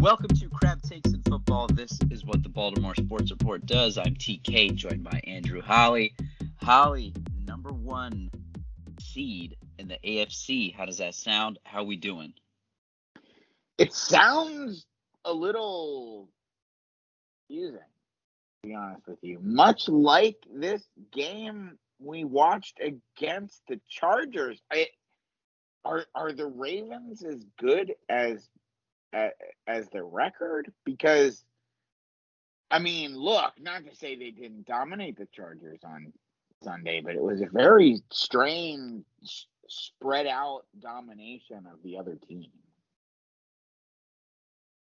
Welcome to Crab Takes in Football. This is what the Baltimore Sports Report does. I'm TK, joined by Andrew Holly. Holly, number one seed in the AFC. How does that sound? How are we doing? It sounds a little confusing, to be honest with you. Much like this game we watched against the Chargers. I, are are the Ravens as good as as the record? Because I mean, look, not to say they didn't dominate the Chargers on Sunday, but it was a very strange spread out domination of the other team.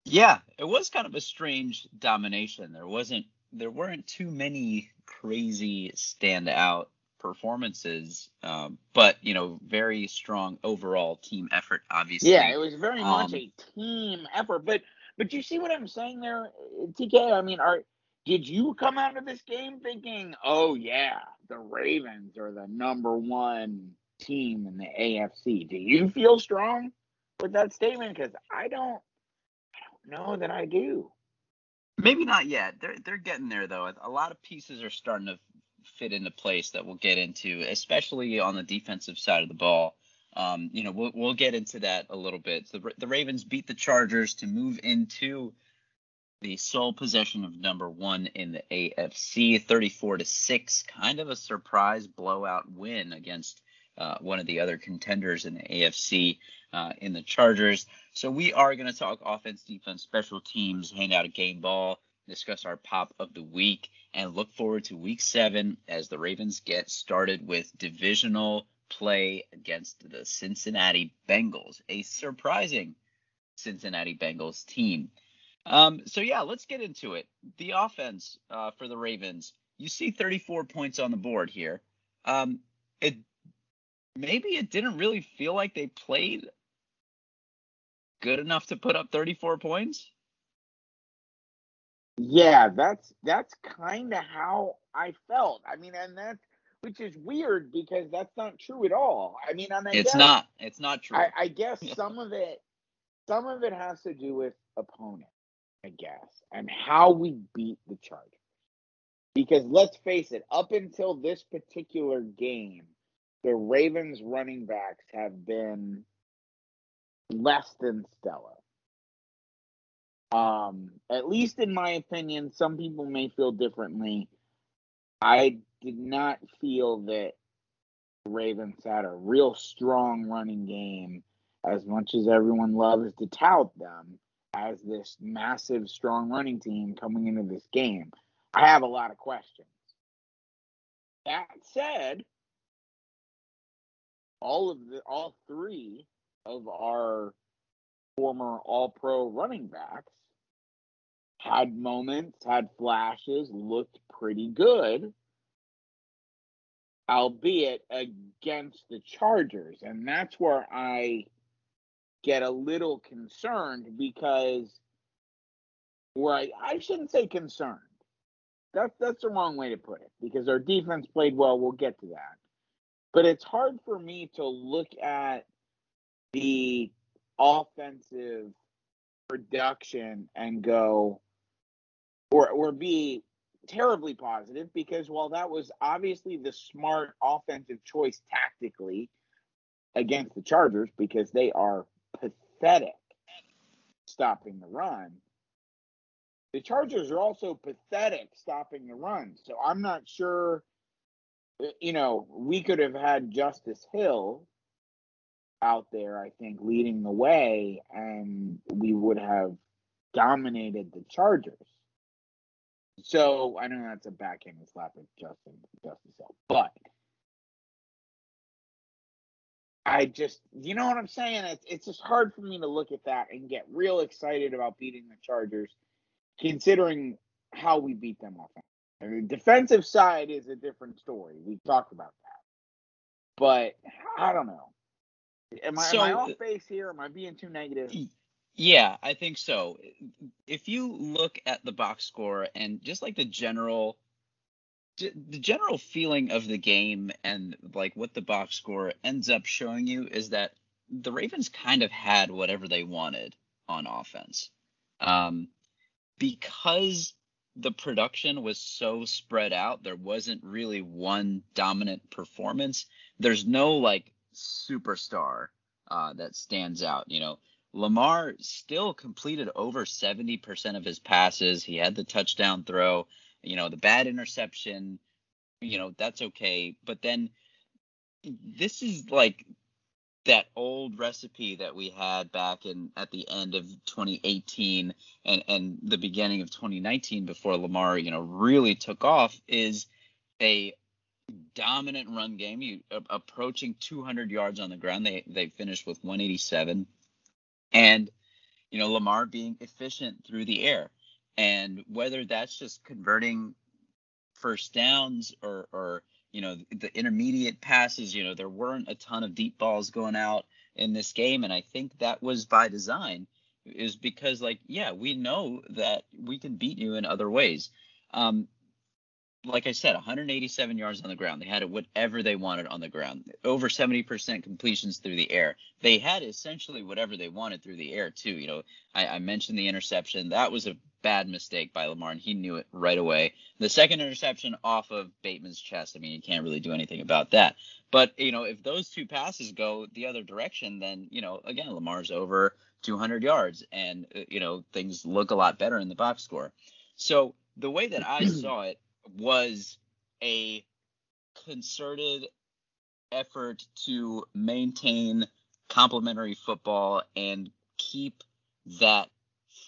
Yeah, it was kind of a strange domination. There wasn't there weren't too many crazy standout performances, um, but you know, very strong overall team effort. Obviously, yeah, it was very um, much a team effort. But but you see what I'm saying there, TK? I mean, are did you come out of this game thinking, oh yeah, the Ravens are the number one team in the AFC? Do you feel strong with that statement? Because I don't, I don't know that I do. Maybe not yet. They're they're getting there though. A lot of pieces are starting to fit into place that we'll get into, especially on the defensive side of the ball. Um, you know, we'll, we'll get into that a little bit. So the, the Ravens beat the Chargers to move into the sole possession of number one in the AFC, 34 to six, kind of a surprise blowout win against uh, one of the other contenders in the AFC uh, in the Chargers. So we are going to talk offense, defense, special teams, hand out a game ball, discuss our pop of the week, and look forward to week seven as the Ravens get started with divisional play against the Cincinnati Bengals, a surprising Cincinnati Bengals team. Um, so, yeah, let's get into it. The offense uh, for the Ravens, you see 34 points on the board here. Um, it maybe it didn't really feel like they played good enough to put up 34 points. Yeah, that's that's kind of how I felt. I mean, and that's which is weird because that's not true at all. I mean, I mean, it's guess, not. It's not true. I, I guess some of it, some of it has to do with opponent, I guess, and how we beat the Chargers. Because let's face it, up until this particular game, the Ravens running backs have been less than stellar. Um, at least in my opinion, some people may feel differently. I did not feel that Ravens had a real strong running game as much as everyone loves to tout them as this massive, strong running team coming into this game. I have a lot of questions. That said, all of the all three of our former all pro running backs had moments, had flashes, looked pretty good, albeit against the Chargers. And that's where I get a little concerned because where I, I shouldn't say concerned. That, that's the wrong way to put it because our defense played well. We'll get to that. But it's hard for me to look at the offensive production and go, or or be terribly positive because while that was obviously the smart offensive choice tactically against the Chargers because they are pathetic stopping the run. The Chargers are also pathetic stopping the run. So I'm not sure uh, you know, we could have had Justice Hill out there, I think, leading the way, and we would have dominated the Chargers. So I know that's a backhanded slap at Justin Justice Hill, but I just, you know what I'm saying? It's it's just hard for me to look at that and get real excited about beating the Chargers, considering how we beat them offensively. I mean, defensive side is a different story. We talked about that, but I don't know. Am I, so, am I off base here? Am I being too negative? Yeah, I think so. If you look at the box score and just like the general the general feeling of the game and like what the box score ends up showing you is that the Ravens kind of had whatever they wanted on offense. Um, because the production was so spread out, there wasn't really one dominant performance. There's no like superstar uh, that stands out. You know, Lamar still completed over 70% of his passes. He had the touchdown throw, you know, the bad interception, you know, that's okay. But then this is like that old recipe that we had back in at the end of 2018 and and the beginning of 2019 before Lamar, you know, really took off is a dominant run game. You uh, approaching 200 yards on the ground. They they finished with 187, and you know Lamar being efficient through the air. And whether that's just converting first downs or or you know the intermediate passes you know there weren't a ton of deep balls going out in this game and i think that was by design is because like yeah we know that we can beat you in other ways um like I said, 187 yards on the ground. They had it whatever they wanted on the ground. Over 70% completions through the air. They had essentially whatever they wanted through the air too. You know, I, I mentioned the interception. That was a bad mistake by Lamar, and he knew it right away. The second interception off of Bateman's chest. I mean, you can't really do anything about that. But you know, if those two passes go the other direction, then you know, again, Lamar's over 200 yards, and uh, you know, things look a lot better in the box score. So the way that I saw it was a concerted effort to maintain complementary football and keep that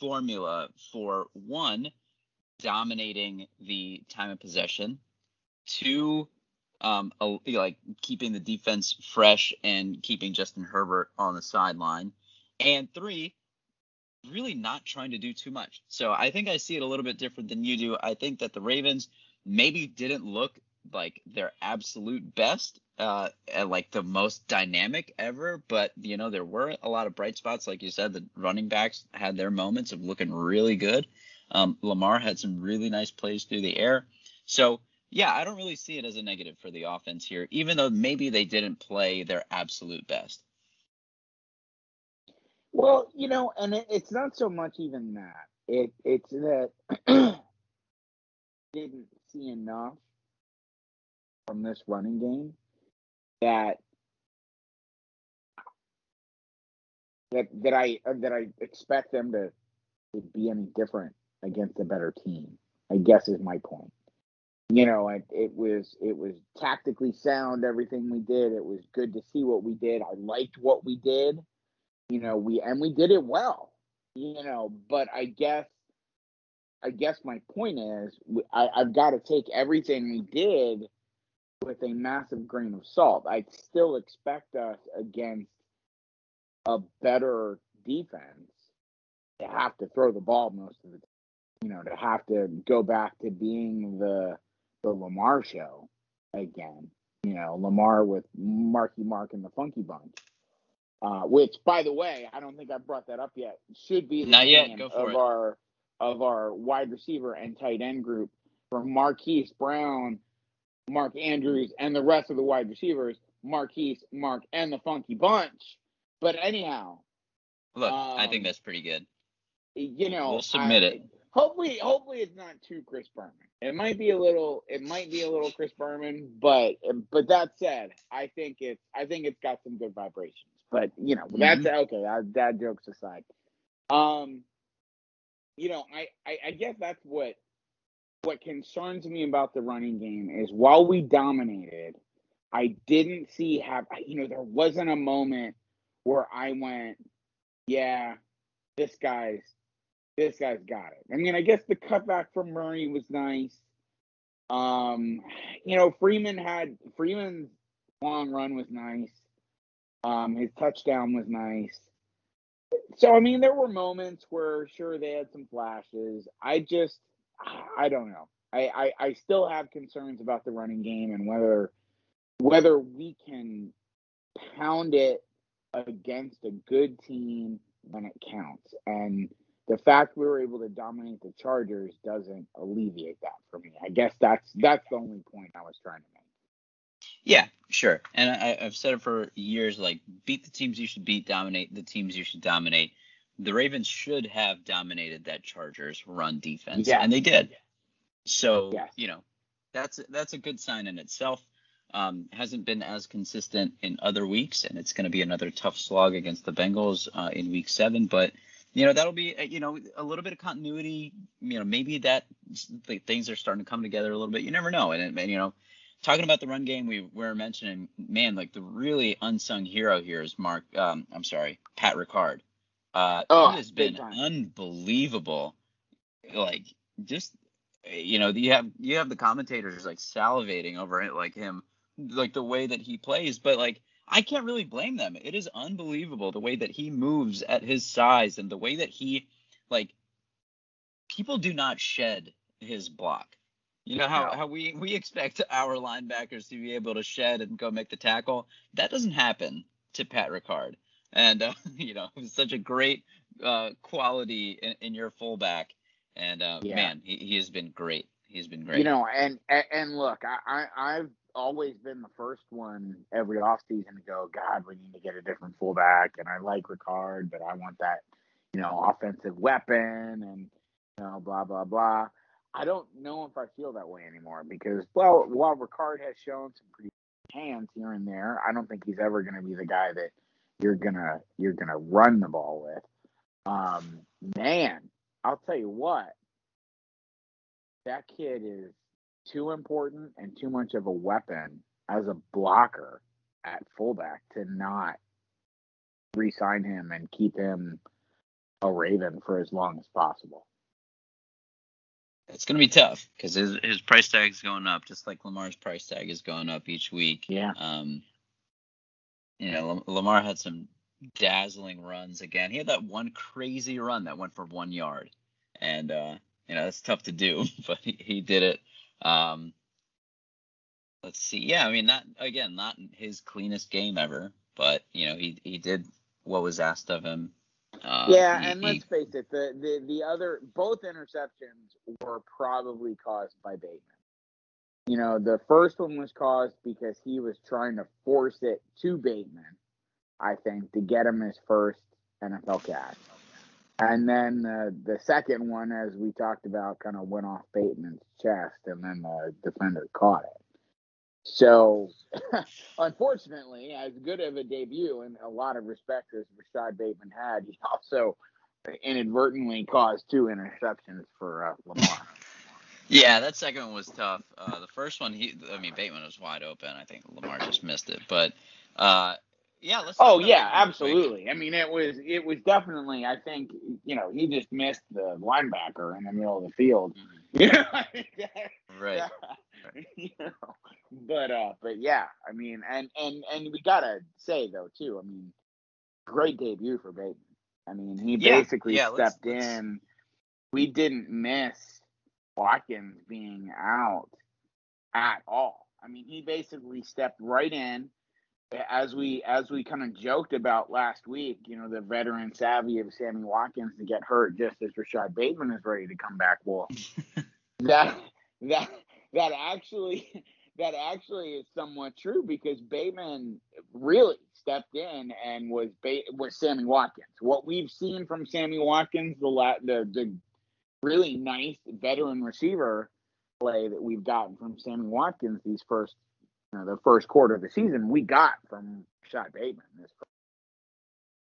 formula for one dominating the time of possession two um, like keeping the defense fresh and keeping Justin Herbert on the sideline and three really not trying to do too much. So I think I see it a little bit different than you do. I think that the Ravens maybe didn't look like their absolute best uh and like the most dynamic ever but you know there were a lot of bright spots. Like you said the running backs had their moments of looking really good. Um, lamar had some really nice plays through the air. So yeah i don't really see it as a negative for the offense here even though maybe they didn't play their absolute best. Well you know and it, it's not so much even that. It it's that didn't see enough from this running game that that that I uh, that I expect them to, to be any different against a better team. I guess is my point. You know, it, it was it was tactically sound everything we did. It was good to see what we did. I liked what we did. You know, we and we did it well. You know, but I guess I guess my point is I, I've got to take everything we did with a massive grain of salt. I'd still expect us against a better defense to have to throw the ball most of the time. You know, to have to go back to being the the Lamar show again. You know, Lamar with Marky Mark and the Funky Bunch. Uh, which, by the way, I don't think I brought that up yet. Should be the not yet. Go for of it. our of our wide receiver and tight end group from Marquise Brown, Mark Andrews, and the rest of the wide receivers, Marquise, Mark, and the Funky Bunch. But anyhow, look, um, I think um, that's pretty good. You know, we'll submit I, it. Hopefully, hopefully it's not too Chris Berman. It might be a little, it might be a little Chris Berman, but but that said, I think it's I think it's got some good vibrations. But you know, that's mm-hmm. okay. Uh, dad jokes aside. Um, you know, I, I, I guess that's what what concerns me about the running game is while we dominated, I didn't see have you know there wasn't a moment where I went, yeah, this guy's this guy's got it. I mean, I guess the cutback from Murray was nice. Um, you know, Freeman had Freeman's long run was nice. Um, his touchdown was nice so I mean, there were moments where sure they had some flashes. I just, I don't know. I, I, I still have concerns about the running game and whether whether we can pound it against a good team when it counts. And the fact we were able to dominate the Chargers doesn't alleviate that for me. I guess that's that's the only point I was trying to make. Yeah, sure. And I, have said it for years like, beat the teams you should beat, dominate the teams you should dominate. the Ravens should have dominated that Chargers run defense, Yes. and they did. So you know, that's that's a good sign in itself. Um, hasn't been as consistent in other weeks, and it's going to be another tough slog against the Bengals uh, in Week Seven. But you know that'll be uh, you know a little bit of continuity. You know maybe that things are starting to come together a little bit. You never know. And, and you know, talking about the run game, we were mentioning man, like the really unsung hero here is Mark. Um, I'm sorry, Pat Ricard. Uh, Oh, he has been unbelievable. Like just you know you have you have the commentators like salivating over it like him like the way that he plays but like i can't really blame them it is unbelievable the way that he moves at his size and the way that he like people do not shed his block you know how, how we we expect our linebackers to be able to shed and go make the tackle that doesn't happen to pat ricard and uh, you know it was such a great uh, quality in, in your fullback and uh, Yeah. man, he, he has been great. He's been great. You know, and and, look, I, I I've always been the first one every offseason to go, God, we need to get a different fullback, and I like Ricard, but I want that, you know, offensive weapon, and you know, blah blah blah. I don't know if I feel that way anymore because, well, while Ricard has shown some pretty hands here and there, I don't think he's ever going to be the guy that you're gonna you're gonna run the ball with. Um, man, I'll tell you what, that kid is too important and too much of a weapon as a blocker at fullback to not re-sign him and keep him a Raven for as long as possible. It's gonna be tough because his his price tag is going up, just like Lamar's price tag is going up each week. Yeah. Um, you know, Lamar had some dazzling runs again. He had that one crazy run that went for one yard, and uh, you know that's tough to do, but he, he did it. Um, let's see. Yeah, I mean, not again, not his cleanest game ever, but you know, he he did what was asked of him. Uh, yeah, and he- let's face it, the, the the other both interceptions were probably caused by Bateman. You know, the first one was caused because he was trying to force it to Bateman, I think, to get him his first NFL catch. And then uh, the second one, as we talked about, kind of went off Bateman's chest, and then the defender caught it. So, unfortunately, as good of a debut and a lot of respect as Rashod Bateman had, he also inadvertently caused two interceptions for uh, Lamar. Yeah, that second one was tough. Uh, the first one, he, I mean, Bateman was wide open. I think Lamar just missed it. But uh, yeah, let's. Oh yeah, real quick. absolutely. I mean, it was it was definitely. I think you know he just missed the linebacker in the middle of the field. You know, Right. you know, but uh, but yeah, I mean, and and and we gotta say though too. I mean, great debut for Bateman. I mean, he Yeah, basically yeah, let's- stepped let's- in. We didn't miss Watkins being out at all. I mean, he basically stepped right in. As we as we kind of joked about last week, you know, the veteran savvy of Sammy Watkins to get hurt just as Rashod Bateman is ready to come back. Well, that that that actually that actually is somewhat true because Bateman really stepped in and was ba- was Sammy Watkins. What we've seen from Sammy Watkins, the la- the the really nice veteran receiver play that we've gotten from Sammy Watkins these first you know, the first quarter of the season, we got from Rashod Bateman. This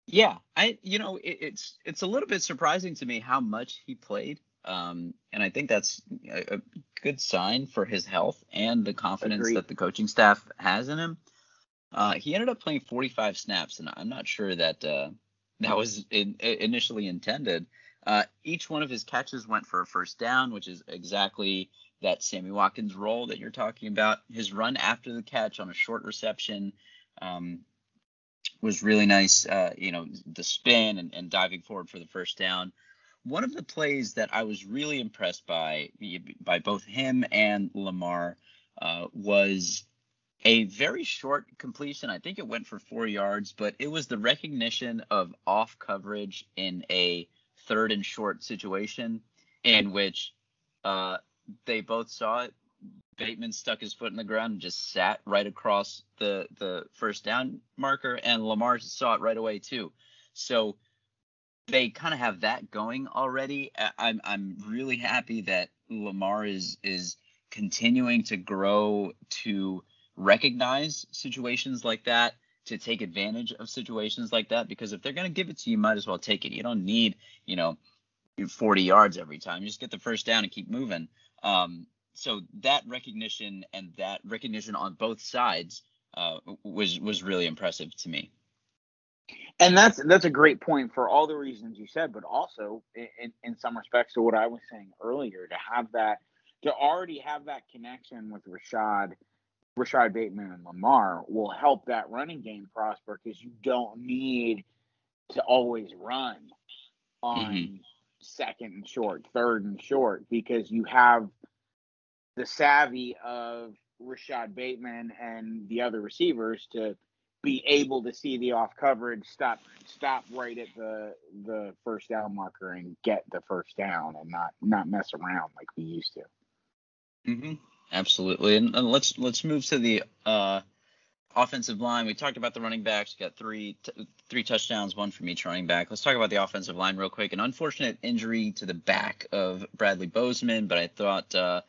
Yeah, I you know it, it's it's a little bit surprising to me how much he played, um, and I think that's a, a good sign for his health and the confidence Agreed. that the coaching staff has in him. Uh, he ended up playing 45 snaps, and I'm not sure that uh, that was in, initially intended. Uh, each one of his catches went for a first down, which is exactly that Sammy Watkins role that you're talking about. His run after the catch on a short reception. Um, was really nice. Uh, you know, the spin and, and diving forward for the first down. One of the plays that I was really impressed by by both him and Lamar uh, was a very short completion. I think it went for four yards, but it was the recognition of off coverage in a third and short situation in which uh, they both saw it. Bateman stuck his foot in the ground and just sat right across the the first down marker, and Lamar saw it right away too. So they kind of have that going already. I'm I'm really happy that Lamar is is continuing to grow to recognize situations like that, to take advantage of situations like that. Because if they're going to give it to you, you might as well take it. You don't need, you know, 40 yards every time. You just get the first down and keep moving. Um, so that recognition and that recognition on both sides uh, was was really impressive to me. And that's that's a great point for all the reasons you said, but also in, in some respects to what I was saying earlier, to have that to already have that connection with Rashod, Rashod Bateman and Lamar will help that running game prosper because you don't need to always run on mm-hmm. second and short, third and short, because you have the savvy of Rashod Bateman and the other receivers to be able to see the off coverage, stop stop right at the the first down marker and get the first down and not not mess around like we used to. Mm-hmm. Absolutely. And, and, let's let's move to the uh, offensive line. We talked about the running backs. Got three t- three touchdowns, one from each running back. Let's talk about the offensive line real quick. An unfortunate injury to the back of Bradley Bozeman, but I thought uh,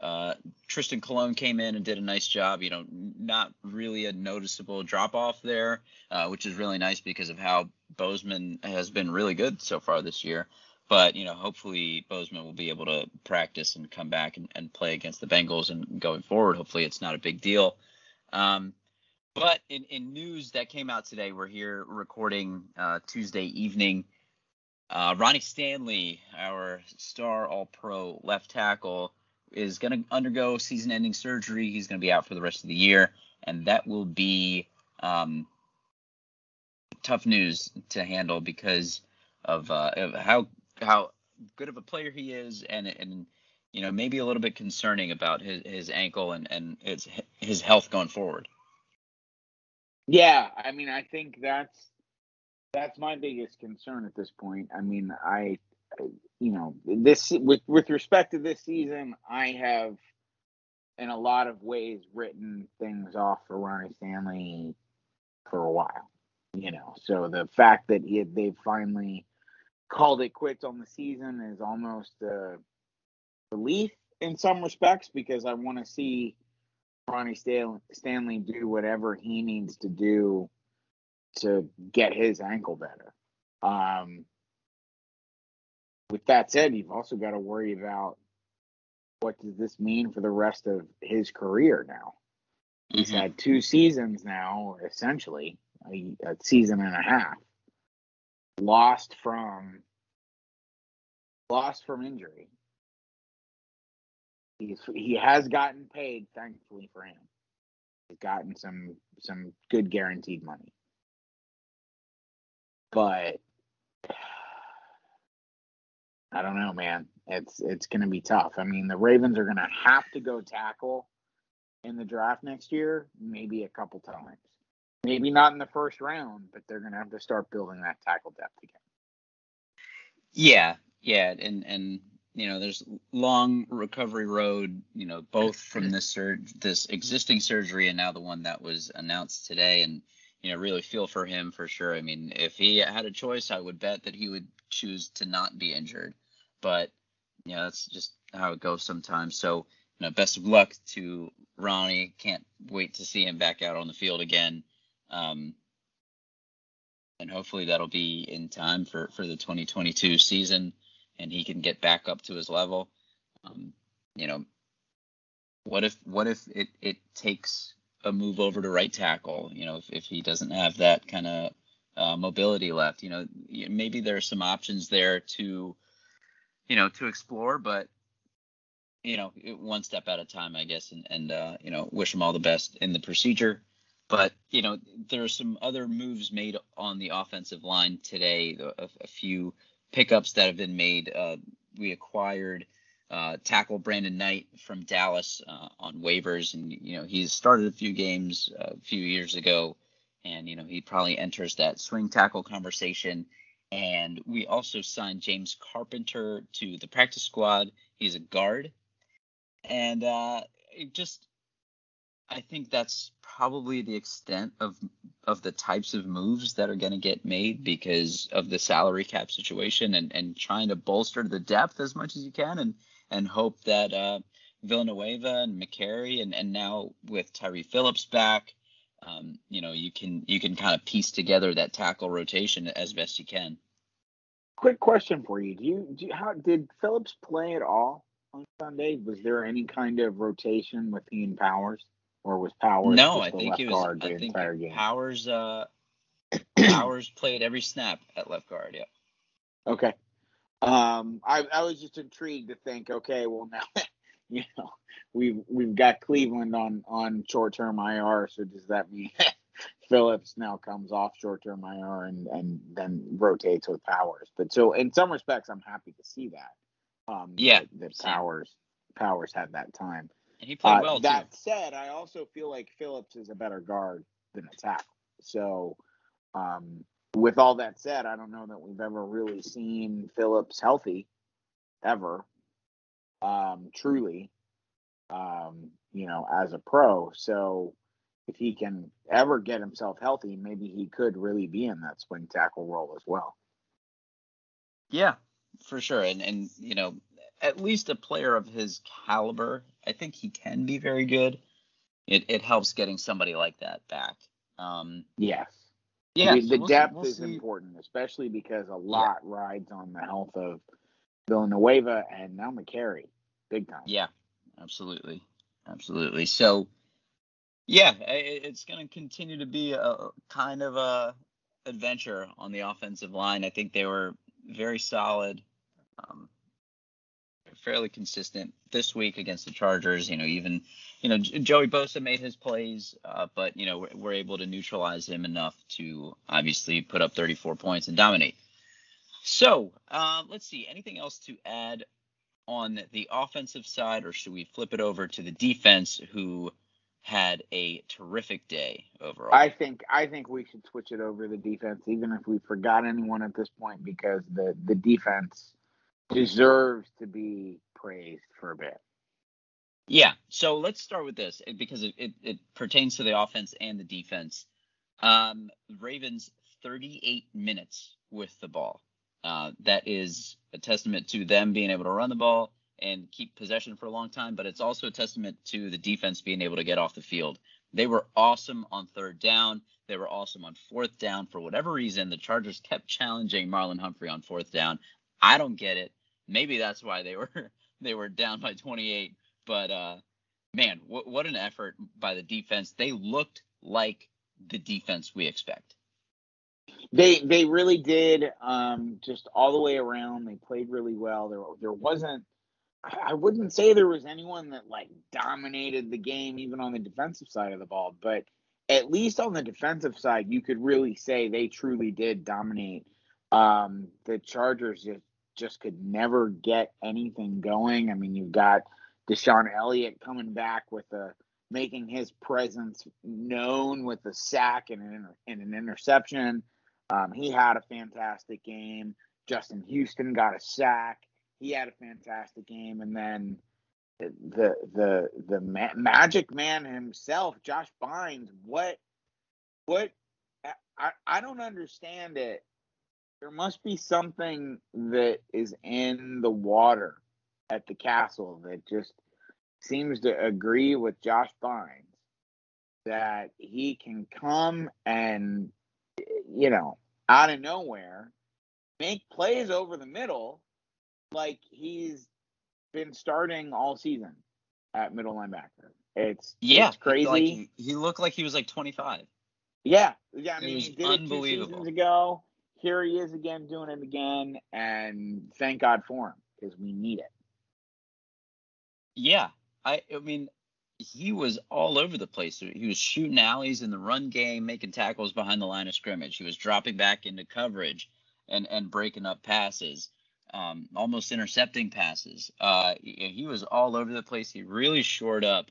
uh, Trystan Colon came in and did a nice job. You know, not really a noticeable drop off there, uh, which is really nice because of how Bozeman has been really good so far this year. But you know, hopefully Bozeman will be able to practice and come back and, and play against the Bengals and going forward. Hopefully, it's not a big deal. Um, but in, in news that came out today, we're here recording uh, Tuesday evening. Uh, Ronnie Stanley, our star All Pro left tackle, is going to undergo season-ending surgery. He's going to be out for the rest of the year, and that will be um, tough news to handle because of, uh, of how how good of a player he is, and and you know maybe a little bit concerning about his, his ankle and and his his health going forward. Yeah, I mean, I think that's that's my biggest concern at this point. I mean, I you know this with with respect to this season, I have in a lot of ways written things off for Ronnie Stanley for a while. You know, so the fact that he they've finally called it quits on the season is almost a relief in some respects because I want to see Ronnie Stanley do whatever he needs to do to get his ankle better. Um, with that said, you've also got to worry about what does this mean for the rest of his career now. He's mm-hmm. had two seasons now, essentially, a, a season and a half lost from lost from injury. He's he has gotten paid, thankfully for him. He's gotten some some good guaranteed money. But I don't know, man. It's it's gonna be tough. I mean, the Ravens are gonna have to go tackle in the draft next year, maybe a couple times. Maybe not in the first round, but they're gonna have to start building that tackle depth again. Yeah, yeah, and and you know, there's long recovery road, you know, both from this surge, this existing surgery, and now the one that was announced today, and you know, really feel for him for sure. I mean, if he had a choice, I would bet that he would choose to not be injured, but yeah, that's just how it goes sometimes. So, you know, best of luck to Ronnie. Can't wait to see him back out on the field again. Um, and hopefully that'll be in time for, for the 2022 season and he can get back up to his level. Um, you know, what if what if it, it takes a move over to right tackle? You know, if, if he doesn't have that kind of uh, mobility left, you know, maybe there are some options there to, you know, to explore, but you know, one step at a time, I guess, and and uh, you know, wish them all the best in the procedure. But you know, there are some other moves made on the offensive line today. A, a few pickups that have been made. Uh, we acquired uh, tackle Brandon Knight from Dallas uh, on waivers, and you know he's started a few games uh, a few years ago, and you know he probably enters that swing tackle conversation. And we also signed James Carpenter to the practice squad. He's a guard, and uh, just I think that's probably the extent of of the types of moves that are going to get made because of the salary cap situation and and trying to bolster the depth as much as you can and and hope that uh, Villanueva and Mekari and and now with Tyre Phillips back, um, you know you can you can kind of piece together that tackle rotation as best you can. Quick question for you: Do you, do you how did Phillips play at all on Sunday? Was there any kind of rotation with Ian Powers? or was Powers? No, I think it was. I think Powers. Uh, Powers played every snap at left guard. Yeah. Okay. Um, I I was just intrigued to think. Okay, well now, you know, we've we've got Cleveland on on short term IR. So does that mean Phillips now comes off short term IR and and then rotates with Powers? But so in some respects, I'm happy to see that. Um, yeah. That, that Powers Powers had that time. And he played uh, well that too. said, I also feel like Phillips is a better guard than a tackle. So, um, with all that said, I don't know that we've ever really seen Phillips healthy, ever, um, truly, um, you know, as a pro. So, if he can ever get himself healthy, maybe he could really be in that swing tackle role as well. Yeah, for sure. And and you know, at least a player of his caliber, I think he can be very good. It it helps getting somebody like that back. Um, yes. Yeah. The, so the we'll depth we'll is see. important, especially because a lot yeah. rides on the health of Villanueva and now Mekari, big time. Yeah, absolutely, absolutely. So, yeah, it's going to continue to be a kind of a adventure on the offensive line. I think they were very solid. Um, fairly consistent this week against the Chargers. You know, even you know Joey Bosa made his plays, uh, but you know we're, we're, able to neutralize him enough to obviously put up 34 points and dominate. So uh, let's see. Anything else to add on the offensive side, or should we flip it over to the defense, who had a terrific day overall? I think I think we should switch it over to the defense, even if we forgot anyone at this point, because the the defense deserves to be praised for a bit. Yeah. So let's start with this because it, it, it pertains to the offense and the defense. Um, Ravens 38 minutes with the ball. Uh, that is a testament to them being able to run the ball and keep possession for a long time, but it's also a testament to the defense being able to get off the field. They were awesome on third down. They were awesome on fourth down. For whatever reason, the Chargers kept challenging Marlon Humphrey on fourth down. I don't get it. Maybe that's why they were they were down by 28. But uh, man, what what an effort by the defense. They looked like the defense we expect. They they really did. Um, just all the way around, they played really well. There there wasn't. I wouldn't say there was anyone that like dominated the game, even on the defensive side of the ball. But at least on the defensive side, you could really say they truly did dominate. Um, the Chargers just just could never get anything going. I mean, you've got DeShon Elliott coming back with a making his presence known with a sack and an, and an interception. Um, he had a fantastic game. Justin Houston got a sack. He had a fantastic game, and then the the the ma- magic man himself, Josh Bynes. What what I I don't understand it there must be something that is in the water at the castle that just seems to agree with Josh Bynes that he can come and you know out of nowhere make plays over the middle like he's been starting all season at middle linebacker. It's yeah, it's crazy. Like he, looked like he was like 25. Yeah, yeah. I mean, he did unbelievable. it two seasons ago here he is again doing it again, and thank God for him because we need it. Yeah, I I mean he was all over the place. He was shooting alleys in the run game, making tackles behind the line of scrimmage. He was dropping back into coverage and and breaking up passes, um, almost intercepting passes. Uh, he, was all over the place. He really shored up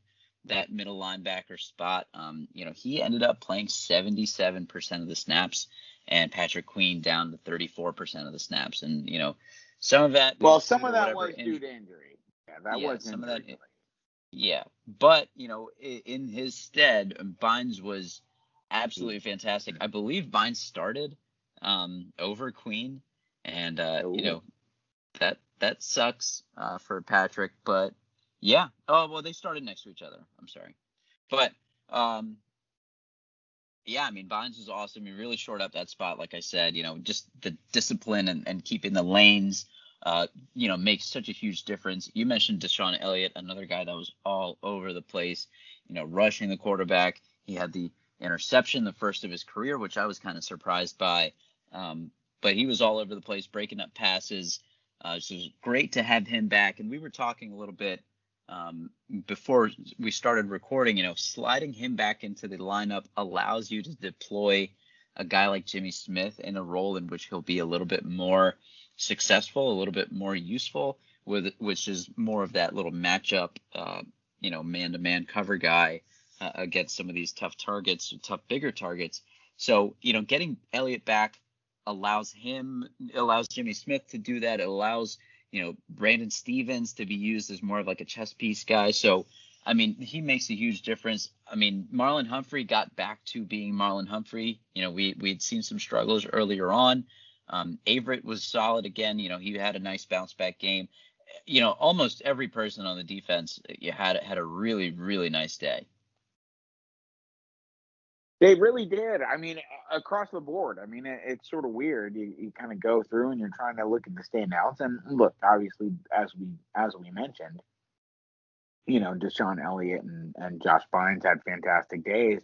that middle linebacker spot. Um, you know, he ended up playing 77% of the snaps and Patrick Queen down to 34% of the snaps. And, you know, some of that. Well, some of that was due to injury. Yeah, that yeah, was some of that. Yeah, but you know, in his stead, Bynes was absolutely fantastic. I believe Bynes started um, over Queen, and uh, you know that sucks uh, for Patrick, but yeah. Oh well, they started next to each other. I'm sorry, but um, yeah, I mean, Bonds was awesome. He really shored up that spot, like I said. You know, just the discipline and, and keeping the lanes uh, you know, makes such a huge difference. You mentioned DeShon Elliott, another guy that was all over the place, you know, rushing the quarterback. He had the interception, the first of his career, which I was kind of surprised by. Um, but he was all over the place, breaking up passes. Uh, so it was great to have him back. And we were talking a little bit um, before we started recording, you know, sliding him back into the lineup allows you to deploy a guy like Jimmy Smith in a role in which he'll be a little bit more successful, a little bit more useful, with which is more of that little matchup, uh, you know, man-to-man cover guy uh, against some of these tough targets, tough bigger targets. So you know, getting Elliott back allows him, allows Jimmy Smith to do that. It allows you know Brandon Stephens to be used as more of like a chess piece guy. So I mean, he makes a huge difference. I mean, Marlon Humphrey got back to being Marlon Humphrey. You know, we we had seen some struggles earlier on. Um, Averett was solid again. You know, he had a nice bounce back game. You know, almost every person on the defense you had had a really really nice day. They really did. I mean, across the board. I mean, it, it's sort of weird. You, you kind of go through and you're trying to look at the standouts. And look, obviously, as we as we mentioned, you know, DeShon Elliott and, and Josh Bynes had fantastic days.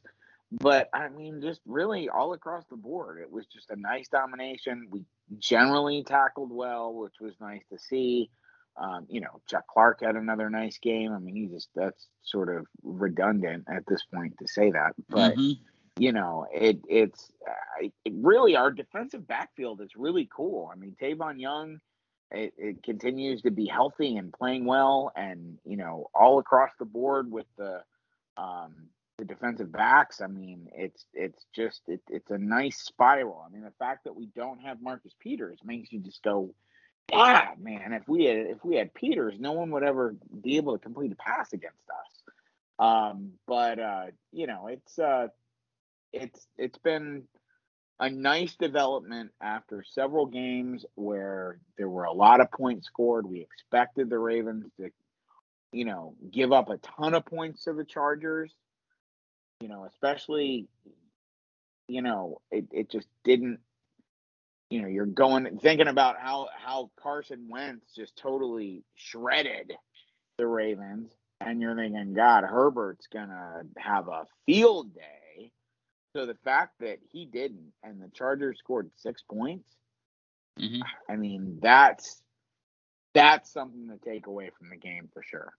But I mean, just really all across the board, it was just a nice domination. We generally tackled well, which was nice to see. Um, you know, Chuck Clark had another nice game. I mean, he just that's sort of redundant at this point to say that, but mm-hmm. You know, it it's it really our defensive backfield is really cool. I mean, Tavon Young, it, it continues to be healthy and playing well, and you know, all across the board with the um, the defensive backs. I mean, it's it's just it, it's a nice spiral. I mean, the fact that we don't have Marcus Peters makes you just go, yeah, man. If we had if we had Peters, no one would ever be able to complete a pass against us. Um, but uh, you know, it's uh, it's it's been a nice development after several games where there were a lot of points scored. We expected the Ravens to, you know, give up a ton of points to the Chargers you know, especially, you know, it, it just didn't, you know, you're going thinking about how how Carson Wentz just totally shredded the Ravens, and you're thinking, God, Herbert's gonna have a field day. So the fact that he didn't, and the Chargers scored six points, mm-hmm. I mean, that's that's something to take away from the game for sure.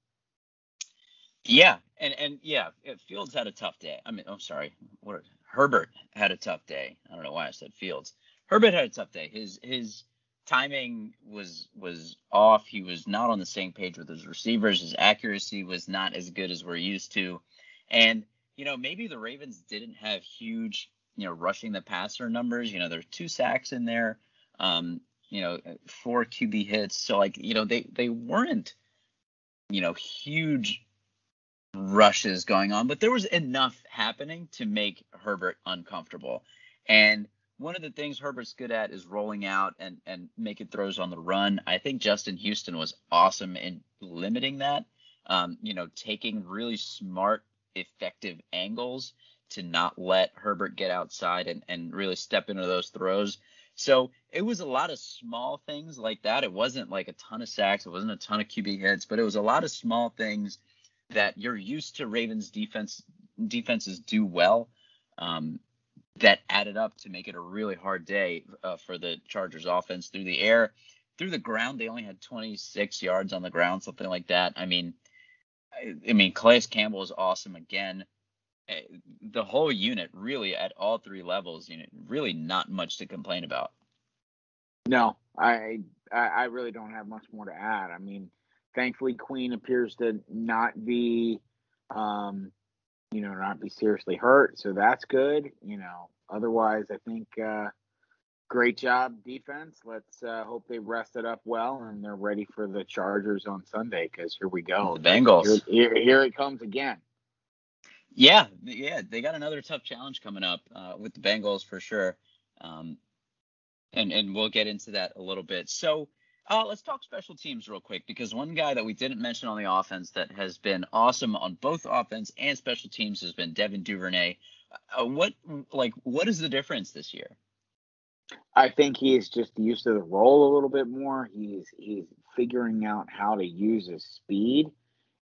Yeah, and and yeah, Fields had a tough day. I mean, I'm oh, sorry, what Herbert had a tough day. I don't know why I said Fields. Herbert had a tough day. His his timing was was off. He was not on the same page with his receivers. His accuracy was not as good as we're used to. And you know, maybe the Ravens didn't have huge, you know, rushing the passer numbers. You know, there's two sacks in there. Um, you know, four QB hits. So like, you know, they they weren't, you know, huge rushes going on, but there was enough happening to make Herbert uncomfortable. And one of the things Herbert's good at is rolling out and and making throws on the run. I think Justin Houston was awesome in limiting that. Um, you know, taking really smart, effective angles to not let Herbert get outside and, and really step into those throws. So it was a lot of small things like that. It wasn't like a ton of sacks, it wasn't a ton of QB hits, but it was a lot of small things that you're used to Ravens defense defenses do well. Um, that added up to make it a really hard day uh, for the Chargers offense through the air, through the ground. They only had 26 yards on the ground, something like that. I mean, I, mean, Calais Campbell is awesome again. Eh, the whole unit, really, at all three levels, you know, really not much to complain about. No, I I really don't have much more to add. I mean, thankfully Queen appears to not be um, you know, not be seriously hurt, so that's good. You know, otherwise I think uh great job defense. Let's uh, hope they rested up well and they're ready for the Chargers on Sunday because here we go. The Bengals. Here, here, here, it comes again. Yeah, yeah, they got another tough challenge coming up uh, with the Bengals for sure, um, and and we'll get into that a little bit. So. Uh, let's talk special teams real quick because one guy that we didn't mention on the offense that has been awesome on both offense and special teams has been Devin Duvernay. Uh, what like what is the difference this year? I think he's just used to the role a little bit more. He's he's figuring out how to use his speed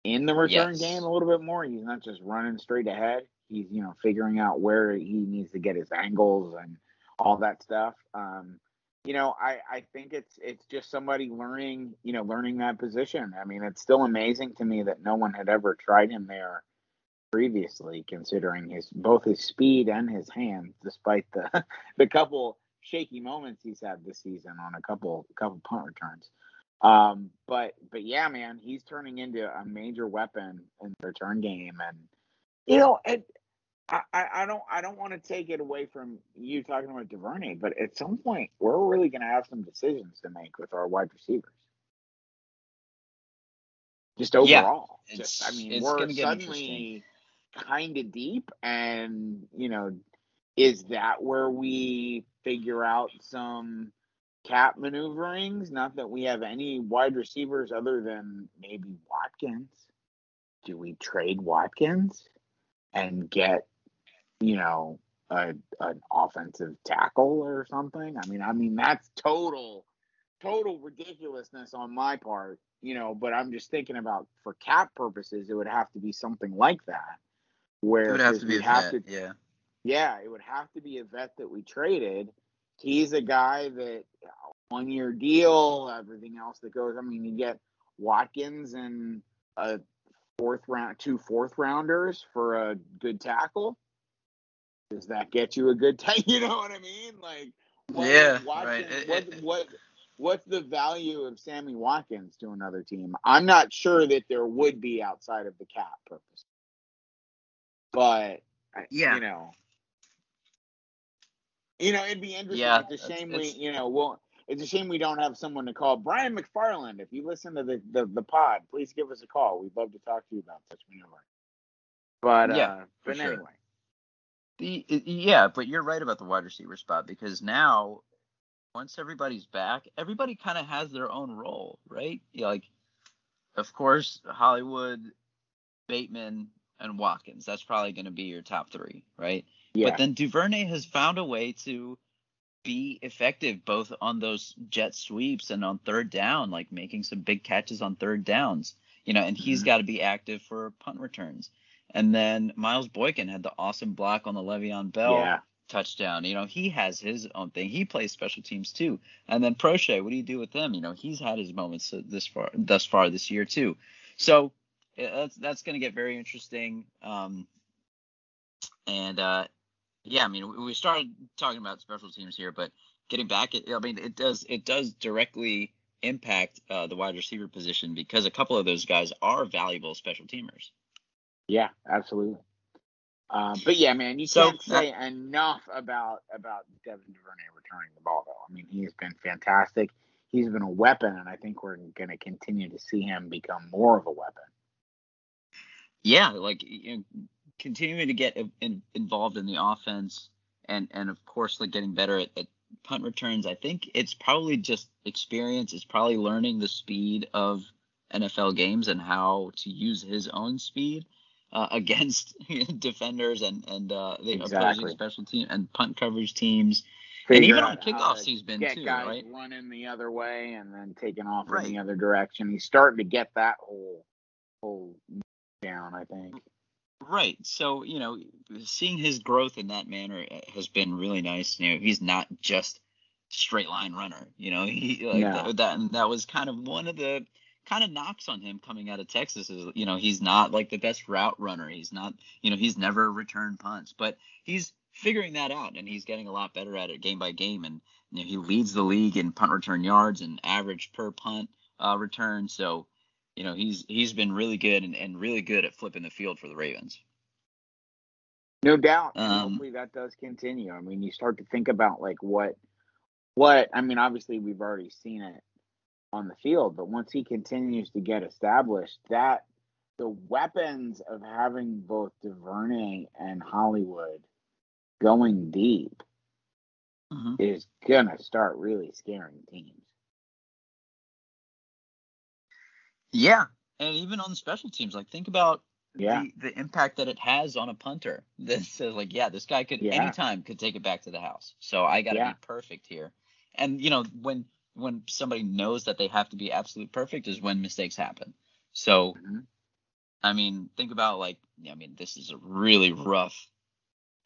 in the return yes. game a little bit more. He's not just running straight ahead. He's you know figuring out where he needs to get his angles and all that stuff. Um, you know, I I think it's it's just somebody learning you know learning that position. I mean, it's still amazing to me that no one had ever tried him there previously, considering his both his speed and his hands, despite the the couple shaky moments he's had this season on a couple couple punt returns. Um, but but yeah, man, he's turning into a major weapon in the return game, and you know, and I, I don't I don't want to take it away from you talking about Duvernay, but at some point we're really going to have some decisions to make with our wide receivers. Just overall, yeah, just I mean, we're suddenly kind of deep, and you know, is that where we figure out some cap maneuverings? Not that we have any wide receivers other than maybe Watkins. Do we trade Watkins and get, you know, a, an offensive tackle or something? I mean, I mean that's total, total ridiculousness on my part, you know. But I'm just thinking about for cap purposes, it would have to be something like that, where it would have to be have to, yeah yeah, it would have to be a vet that we traded. He's a guy that one year deal, everything else that goes. I mean, you get Watkins and a fourth round, two fourth rounders for a good tackle. Does that get you a good tackle? You know what I mean? Like, what, yeah, Watkins, right. What, it, what, what's the value of Sammy Watkins to another team? I'm not sure that there would be outside of the cap purpose, but yeah, you know, you know, it'd be interesting. Yeah, it's a shame we, you know, well, it's a shame we don't have someone to call. Brian McFarland, if you listen to the, the, the pod, please give us a call. We'd love to talk to you about this whenever. But yeah, uh, but sure. anyway. The yeah, but you're right about the wide receiver spot because now once everybody's back, everybody kind of has their own role, right? Yeah, like, of course, Hollywood, Bateman, and Watkins. That's probably going to be your top three, right? Yeah. But then Duvernay has found a way to be effective both on those jet sweeps and on third down, like making some big catches on third downs. You know, and he's mm-hmm. got to be active for punt returns. And then Miles Boykin had the awesome block on the Le'Veon Bell yeah. touchdown. You know, he has his own thing. He plays special teams too. And then Proche, what do you do with him? You know, he's had his moments this far, thus far this year too. So that's that's going to get very interesting. Um, and uh, yeah, I mean, we started talking about special teams here, but getting back, I mean, it does it does directly impact uh, the wide receiver position because a couple of those guys are valuable special teamers. Yeah, absolutely. Um, but yeah, man, you so, can't say uh, enough about about Devin Duvernay returning the ball, though. I mean, he's been fantastic. He's been a weapon, and I think we're going to continue to see him become more of a weapon. Yeah, like you know, continuing to get in, involved in the offense and and of course like getting better at, at, punt returns i think it's probably just experience. It's probably learning the speed of nfl games and how to use his own speed uh, against defenders and and uh, the exactly. opposing special team and punt coverage teams. And even on kickoffs he's been get too guys right? running the other way and then taking off right. in the other direction. He's starting to get that whole whole down i think Right. So, you know, seeing his growth in that manner eh, has been really nice. You know, he's not just straight line runner. You know, he like yeah. that, that that was kind of one of the kind of knocks on him coming out of Texas is you know, he's not like the best route runner. He's not, you know, he's never returned punts, but he's figuring that out and he's getting a lot better at it game by game and you know, he leads the league in punt return yards and average per punt uh, return. So, you know, he's he's been really good and, and really good at flipping the field for the Ravens. No doubt. Um, hopefully that does continue. I mean, you start to think about like what what I mean, obviously we've already seen it on the field, but once he continues to get established, that the weapons of having both DuVernay and Hollywood going deep Mhm. is gonna start really scaring teams. Yeah, and even on the special teams, like think about Yeah. the, the impact that it has on a punter. That says like, yeah, this guy could Yeah. anytime could take it back to the house. So I got to Yeah. be perfect here. And you know when when somebody knows that they have to be absolute perfect is when mistakes happen. So Mhm. I mean, think about like, I mean, this is a really rough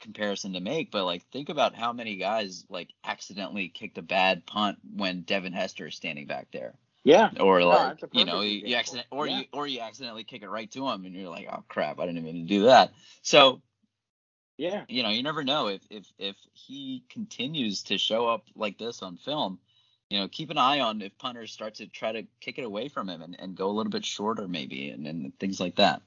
comparison to make, but like, think about how many guys like accidentally kicked a bad punt when Devin Hester is standing back there, Yeah. or like, a you know, you, you accident, or Yeah. you, or you accidentally kick it right to him, and you're like, oh crap, I didn't even do that. So, Yeah. you know, you never know if if if he continues to show up like this on film. You know, keep an eye on if punters start to try to kick it away from him and, and go a little bit shorter maybe and, and things like that.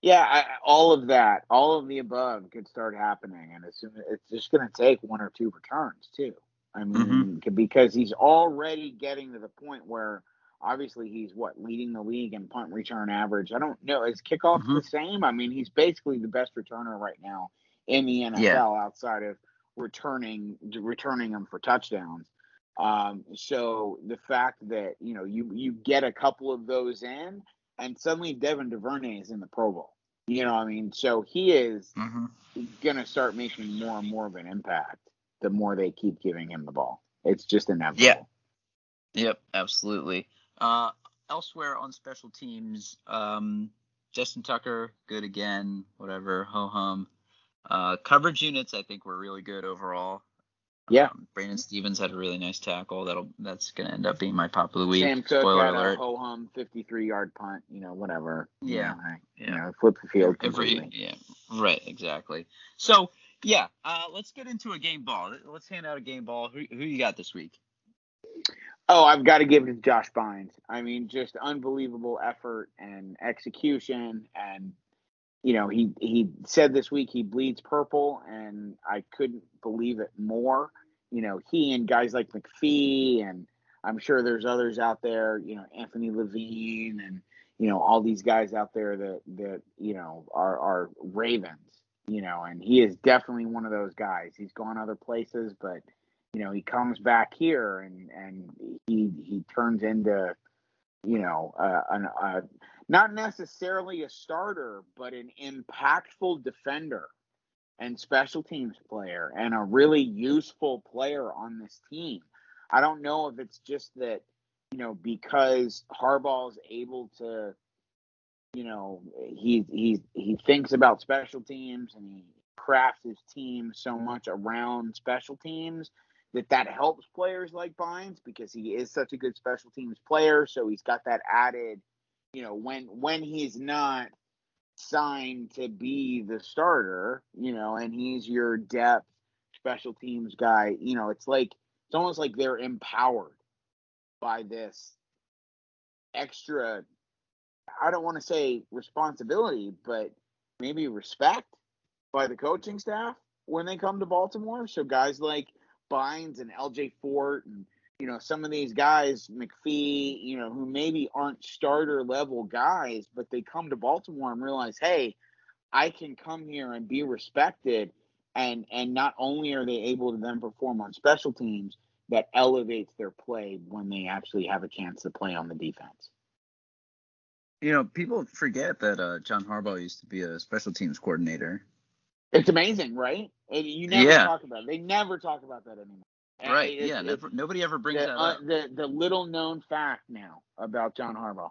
Yeah, I, I- all of that, all of the above could start happening, and as soon it's just going to take one or two returns too. I mean, c- because he's already getting to the point where obviously he's what leading the league in punt return average. I don't know is kickoff Mhm. the same. I mean, he's basically the best returner right now in the NFL Yeah. outside of returning returning them for touchdowns. Um, so the fact that you know you you get a couple of those in, and suddenly Devin DuVernay is in the Pro Bowl. You know, what I mean, so he is Mm-hmm. gonna start making more and more of an impact the more they keep giving him the ball. It's just inevitable. Yeah. Yep, absolutely. Uh, elsewhere on special teams, um, Justin Tucker, good again. Whatever, ho hum. Uh, coverage units, I think were really good overall. Yeah. Um, Brandon Stephens had a really nice tackle. That'll that's gonna end up being my pop of the week. Sam Koch Spoiler had alert. a ho hum 53 yard punt, you know, whatever. You Yeah. know, I- You Yeah. know, flip the field Every completely. yeah, right, exactly. So yeah, uh, let's get into a game ball. Let's hand out a game ball. Who who you got this week? Oh, I've got to give it to Josh Bynes. I mean, just unbelievable effort and execution. And, you know, he, he said this week he bleeds purple, and I couldn't believe it more. You know, he and guys like McPhee, and I'm sure there's others out there, you know, Anthony Levine, and, you know, all these guys out there that, that you know, are, are Ravens, you know, and he is definitely one of those guys. He's gone other places, but you know, he comes back here and and he he turns into, you know, uh, an uh, not necessarily a starter, but an impactful defender and special teams player and a really useful player on this team. I don't know if it's just that, you know, because Harbaugh's able to, you know, he he he thinks about special teams and he crafts his team so much around special teams that that helps players like Bynes because he is such a good special teams player. So he's got that added, you know, when when he's not signed to be the starter, you know, and he's your depth special teams guy, you know, it's like it's almost like they're empowered by this extra I don't want to say responsibility, but maybe respect by the coaching staff when they come to Baltimore. So guys like Bynes and LJ Fort and you know some of these guys, McPhee, you know, who maybe aren't starter level guys, but they come to Baltimore and realize, hey, I can come here and be respected and and not only are they able to then perform on special teams, that elevates their play when they actually have a chance to play on the defense. You know, people forget that uh, John Harbaugh used to be a special teams coordinator. It's amazing, right? And you never Yeah. talk about it. They never talk about that anymore. And Right. it's- yeah. it's Never, nobody ever brings the, that uh, up. the the little known fact now about John Harbaugh.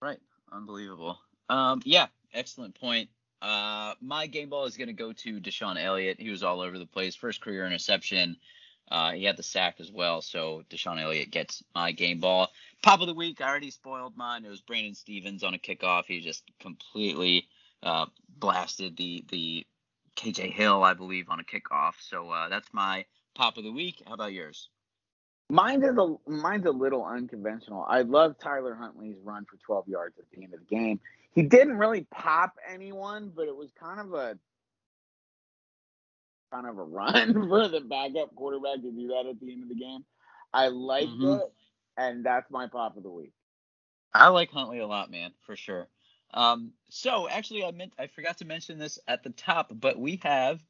Right. Unbelievable. Um, yeah, excellent point. Uh, my game ball is going to go to DeShon Elliott. He was all over the place. First career interception. Uh, he had the sack as well. So DeShon Elliott gets my game ball. Pop of the week. I already spoiled mine. It was Brandon Stephens on a kickoff. He just completely uh, blasted the the KJ Hill, I believe, on a kickoff. So uh, that's my pop of the week. How about yours? Mine's a mine's a little unconventional. I love Tyler Huntley's run for 12 yards at the end of the game. He didn't really pop anyone, but it was kind of a kind of a run for the backup quarterback to do that at the end of the game. I liked mm-hmm. it, and that's my pop of the week. I like Huntley a lot, man, for sure. Um, so actually, I meant I forgot to mention this at the top, but we have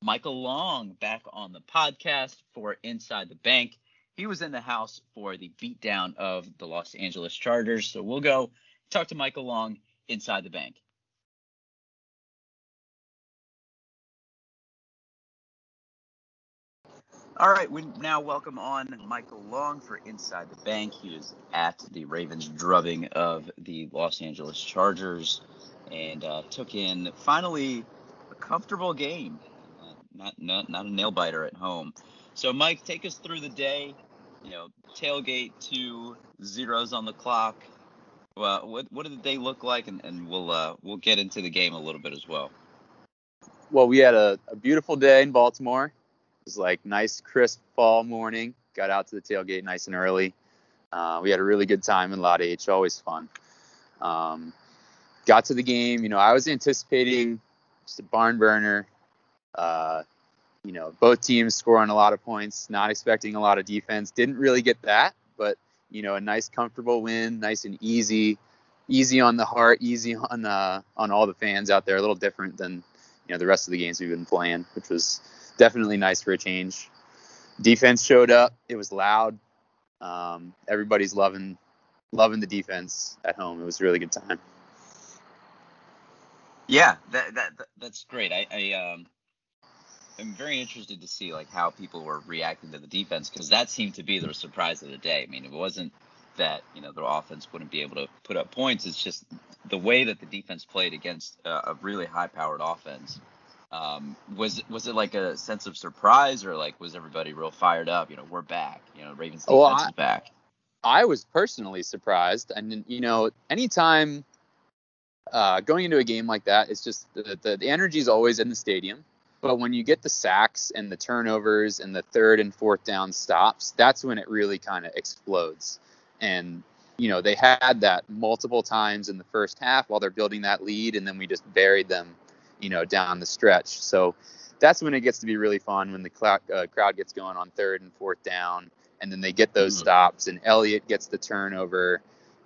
Michael Long back on the podcast for Inside the Bank. He was in the house for the beatdown of the Los Angeles Chargers. So we'll go talk to Michael Long inside the bank. All right, we now welcome on Michael Long for Inside the Bank. He is at the Ravens drubbing of the Los Angeles Chargers and uh, took in finally a comfortable game, uh, not, not not a nail biter at home. So, Mike, take us through the day. You know, tailgate two zeros on the clock. Well, what what did the day look like, and, and we'll uh, we'll get into the game a little bit as well. Well, we had a, a beautiful day in Baltimore. It was like nice, crisp fall morning. Got out to the tailgate nice and early. Uh, we had a really good time in Lot H. Always fun. Um, got to the game. You know, I was anticipating just a barn burner. Uh, you know, both teams scoring a lot of points. Not expecting a lot of defense. Didn't really get that, but you know, a nice, comfortable win, nice and easy, easy on the heart, easy on uh, on all the fans out there. A little different than you know the rest of the games we've been playing, which was definitely nice for a change. Defense showed up. It was loud. Um, everybody's loving loving the defense at home. It was a really good time. Yeah, that, that, that that's great. I, I um I'm very interested to see like how people were reacting to the defense because that seemed to be the surprise of the day. I mean, it wasn't that you know the offense wouldn't be able to put up points. It's just the way that the defense played against a really high-powered offense um, was was it like a sense of surprise or like was everybody real fired up? You know, we're back. You know, Ravens defense well, I, is back. I was personally surprised, and you know, anytime uh, going into a game like that, it's just the, the, the energy is always in the stadium. But when you get the sacks and the turnovers and the third and fourth down stops, that's when it really kind of explodes. And you know, they had that multiple times in the first half while they're building that lead, and then we just buried them you know, down the stretch. So that's when it gets to be really fun when the cl- uh, crowd gets going on third and fourth down, and then they get those mm-hmm. stops, and Elliott gets the turnover,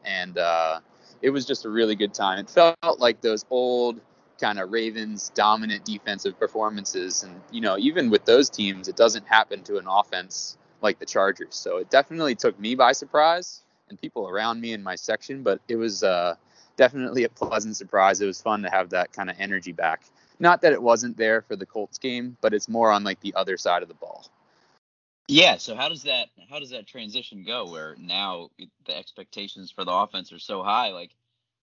and uh, it was just a really good time. It felt like those old kind of Ravens dominant defensive performances, and you know, even with those teams, it doesn't happen to an offense like the Chargers. So it definitely took me by surprise and people around me in my section, but it was uh, definitely a pleasant surprise. It was fun to have that kind of energy back. Not that it wasn't there for the Colts game, but it's more on like the other side of the ball. Yeah. So how does that how does that transition go? Where now the expectations for the offense are so high, like.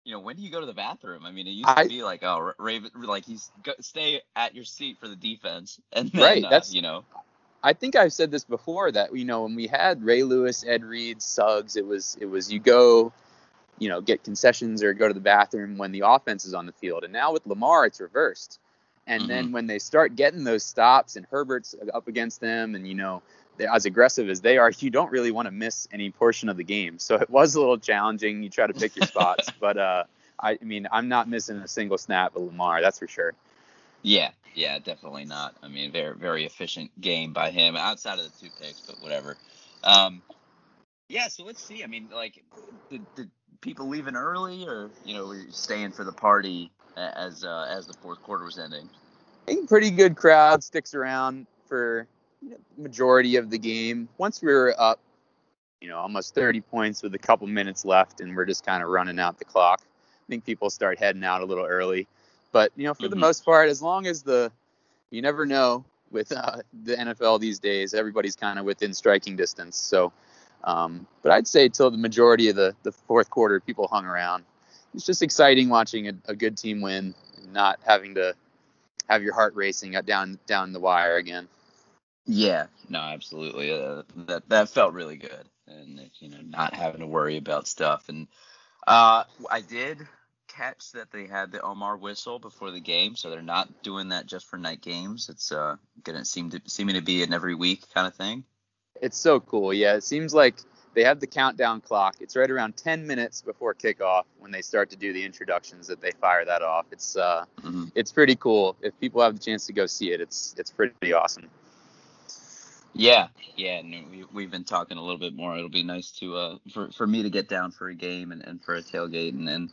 You know, when do you go to the bathroom? I mean, it used to I, be like, oh, Raven, like he's go, stay at your seat for the defense, and then, right. Uh, that's you know, I think I've said this before that you know when we had Ray Lewis, Ed Reed, Suggs, it was it was you go you know, get concessions or go to the bathroom when the offense is on the field. And now with Lamar, it's reversed. And mm-hmm. then when they start getting those stops and Herbert's up against them, and you know, as aggressive as they are, you don't really want to miss any portion of the game. So it was a little challenging. You try to pick your spots, but uh, I, I mean, I'm not missing a single snap of Lamar. That's for sure. Yeah, yeah, definitely not. I mean, very very efficient game by him outside of the two picks, but whatever. Um, yeah, so let's see. I mean, like, the, did people leaving early, or you know, were you staying for the party as uh, as the fourth quarter was ending? I think pretty good crowd sticks around for you know, majority of the game. Once we were up, you know, almost 30 points with a couple minutes left, and we're just kind of running out the clock. I think people start heading out a little early, but you know, for mm-hmm. the most part, as long as the you never know with uh, the NFL these days, everybody's kind of within striking distance. So um, but I'd say till the majority of the, the fourth quarter, people hung around. It's just exciting watching a, a good team win and not having to have your heart racing down down the wire again. Yeah, no, absolutely. Uh, that that felt really good, and you know, not having to worry about stuff. And uh, I did catch that they had the Omar whistle before the game, so they're not doing that just for night games. It's uh, gonna seem to seeming to be an every week kind of thing it's so cool. Yeah, it seems like they have the countdown clock. It's right around 10 minutes before kickoff when they start to do the introductions that they fire that off. It's uh, mm-hmm. it's pretty cool. If people have the chance to go see it, it's it's pretty awesome. Yeah, yeah, and we, we've been talking a little bit more. It'll be nice to uh for, for me to get down for a game and, and for a tailgate and then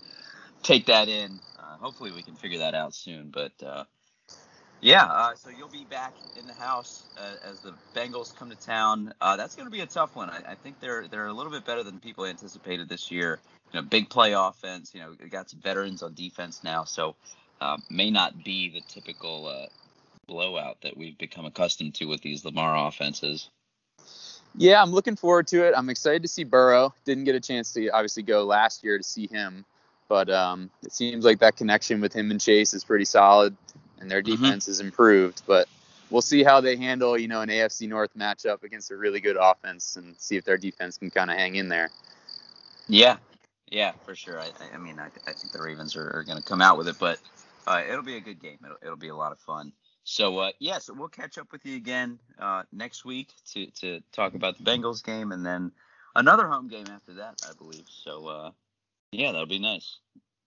take that in. Uh, hopefully we can figure that out soon. But uh, yeah, uh, so you'll be back in the house uh, as the Bengals come to town. Uh, that's going to be a tough one. I, I, think they're they're a little bit better than people anticipated this year. You know, big play offense. You know, got some veterans on defense now, so uh, may not be the typical uh, blowout that we've become accustomed to with these Lamar offenses. Yeah, I'm looking forward to it. I'm excited to see Burrow. Didn't get a chance to obviously go last year to see him, but um, it seems like that connection with him and Chase is pretty solid and their mm-hmm. defense mm-hmm. has improved. But we'll see how they handle, you know, an AFC North matchup against a really good offense and see if their defense can kind of hang in there. Yeah, yeah, for sure. I, I mean, I, I, think the Ravens are, are going to come out with it, but uh, it'll be a good game. It'll, it'll be a lot of fun. So uh, yeah, so we'll catch up with you again uh, next week to to talk about the Bengals game, and then another home game after that, I believe. So uh, yeah, that'll be nice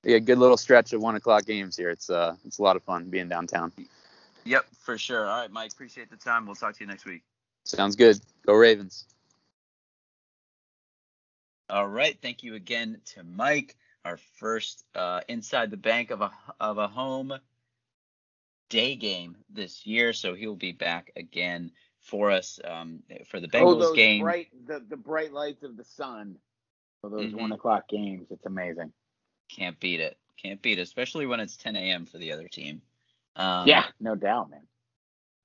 yeah, good little stretch of one o'clock games here. It's uh, it's a lot of fun being downtown. Yep, for sure. All right, Mike, appreciate the time. We'll talk to you next week. Sounds good. Go Ravens. All right, thank you again to Mike, our first uh, inside the bank of a of a home day game this year. So he'll be back again for us um, for the Bengals oh, those game. Bright, the, the bright lights of the sun for those mm-hmm. one o'clock games. It's amazing. Can't beat it. Can't beat it, especially when it's 10 a.m. for the other team. Um, yeah, no doubt, man.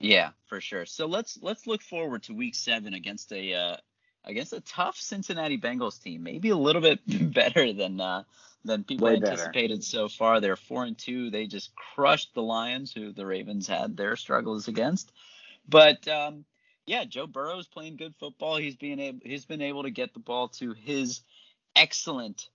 Yeah, for sure. So let's let's look forward to Week Seven against a uh, against a tough Cincinnati Bengals team. Maybe a little bit better than uh, than people Way anticipated better. so far. They're four and two. They just crushed the Lions, who the Ravens had their struggles against. But um, yeah, Joe Burrow is playing good football. He's being able he's been able to get the ball to his excellent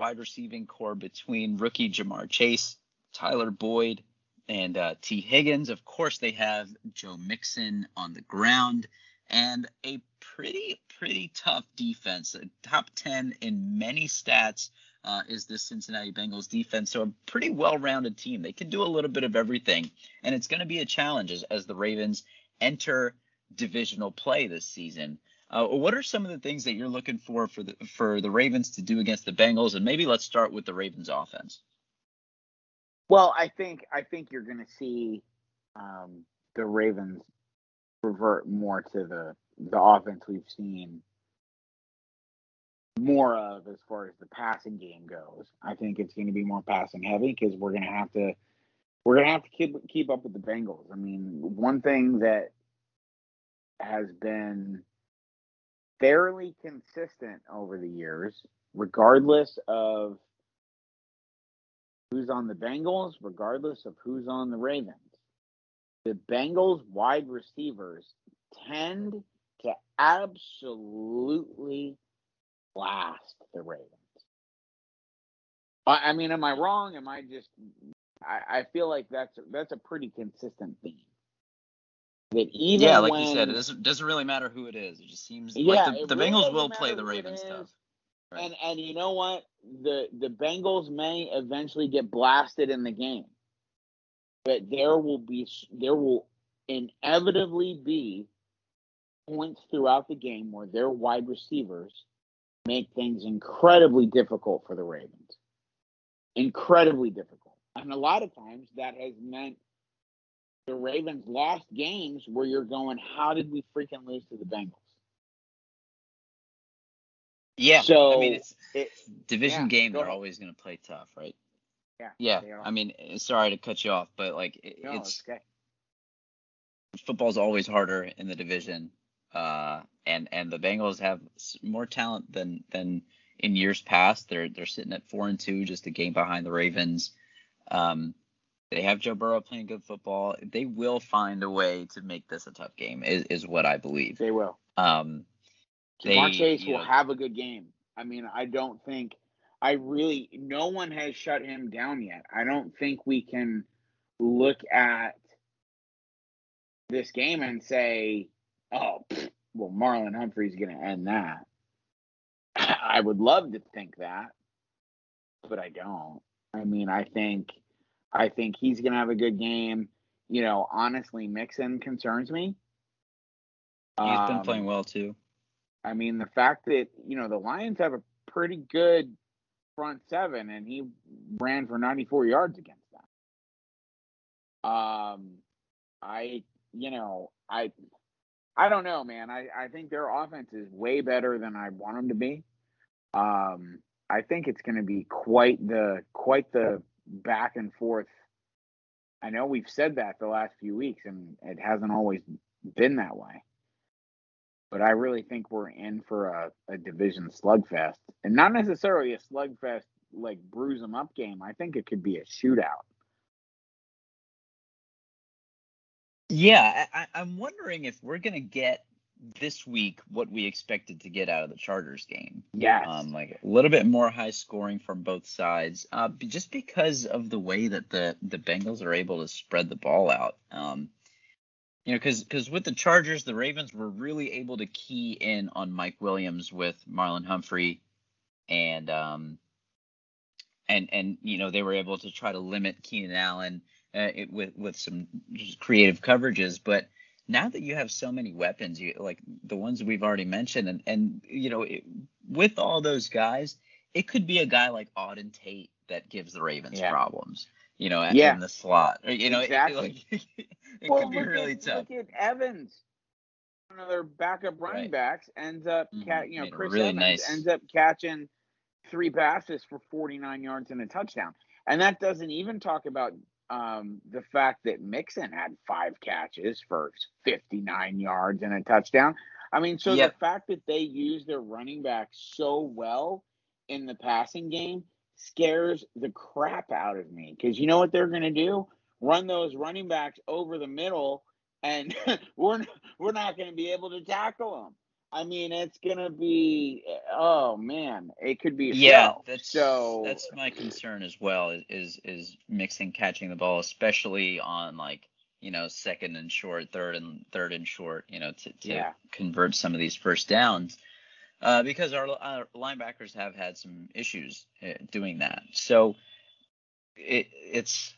wide receiving corps between rookie Ja'Marr Chase, Tyler Boyd, and uh, Tee Higgins. Of course, they have Joe Mixon on the ground and a pretty, pretty tough defense. top 10 in many stats uh, is this Cincinnati Bengals defense. So, a pretty well rounded team. They can do a little bit of everything. And it's going to be a challenge as, as the Ravens enter divisional play this season. Uh, what are some of the things that you're looking for for the for the Ravens to do against the Bengals? And maybe let's start with the Ravens offense. Well, I think I think you're going to see um, the Ravens revert more to the the offense we've seen more of as far as the passing game goes. I think it's going to be more passing heavy because we're going to have to we're going to have to keep keep up with the Bengals. I mean, one thing that has been fairly consistent over the years, regardless of who's on the Bengals, regardless of who's on the Ravens. The Bengals wide receivers tend to absolutely blast the Ravens. I, mean, am I wrong? Am I just? I, I feel like that's that's a pretty consistent theme that even yeah, like when, you said, it doesn't doesn't really matter who it is. It just seems yeah, like the, the really Bengals will play the Ravens stuff. Right. And and you know what? The the Bengals may eventually get blasted in the game, but there will be there will inevitably be points throughout the game where their wide receivers make things incredibly difficult for the Ravens. Incredibly difficult. And a lot of times that has meant the Ravens lost games where you're going, how did we freaking lose to the Bengals? Yeah. So I mean, it's, it, division yeah, game. They're always going to play tough, right? Yeah. Yeah. I mean, sorry to cut you off, but like it, no, it's okay. football's always harder in the division, uh, and and the Bengals have more talent than than in years past. They're they're sitting at four and two, just a game behind the Ravens. Um, they have Joe Burrow playing good football. They will find a way to make this a tough game, is, is what I believe. They will. Um, Ja'Marr Chase will know, have a good game. I mean, I don't think, I really, no one has shut him down yet. I don't think we can look at this game and say, oh, pff, well, Marlon Humphrey's going to end that. I would love to think that, but I don't. I mean, I think I think he's going to have a good game. You know, honestly, Mixon concerns me. He's Um, been playing well too. I mean, the fact that you know the Lions have a pretty good front seven, and he ran for 94 yards against them. Um, I, you know, I, I don't know, man. I, I think their offense is way better than I want them to be. Um, I think it's going to be quite the quite the back and forth. I know we've said that the last few weeks, and it hasn't always been that way but I really think we're in for a, a division slugfest, and not necessarily a slugfest like bruise them up game. I think it could be a shootout. Yeah, I, I'm wondering if we're gonna get this week what we expected to get out of the Chargers game. Yeah. Um, like a little bit more high scoring from both sides, uh, just because of the way that the the Bengals are able to spread the ball out. Um, you know, because because with the Chargers, the Ravens were really able to key in on Mike Williams with Marlon Humphrey, and um, and and you know they were able to try to limit Keenan Allen uh, it, with with some just creative coverages, but now that you have so many weapons, you like the ones we've already mentioned, and and you know it, with all those guys, it could be a guy like Auden Tate that gives the Ravens Yeah. problems. You know, in- Yeah. in the slot. You know, it- Exactly. it, like, it well, could be look really at, tough. Look at Evans. One of their backup running Right. backs ends up, Mhm. ca- you know, Made Chris really Evans nice- ends up catching three passes for 49 yards and a touchdown. And that doesn't even talk about um, the fact that Mixon had five catches for 59 yards and a touchdown. I mean, so Yep. the fact that they use their running back so well in the passing game scares the crap out of me because you know what they're going to do? Run those running backs over the middle, and we're we're not going to be able to tackle them. I mean, it's going to be oh man, it could be Yeah, that's so that's my concern as well. Is is, is Mixon catching the ball, especially on like you know second and short, third and third and short. You know to to Yeah. convert some of these first downs. Uh, because our, our linebackers have had some issues uh, doing that, so it, it's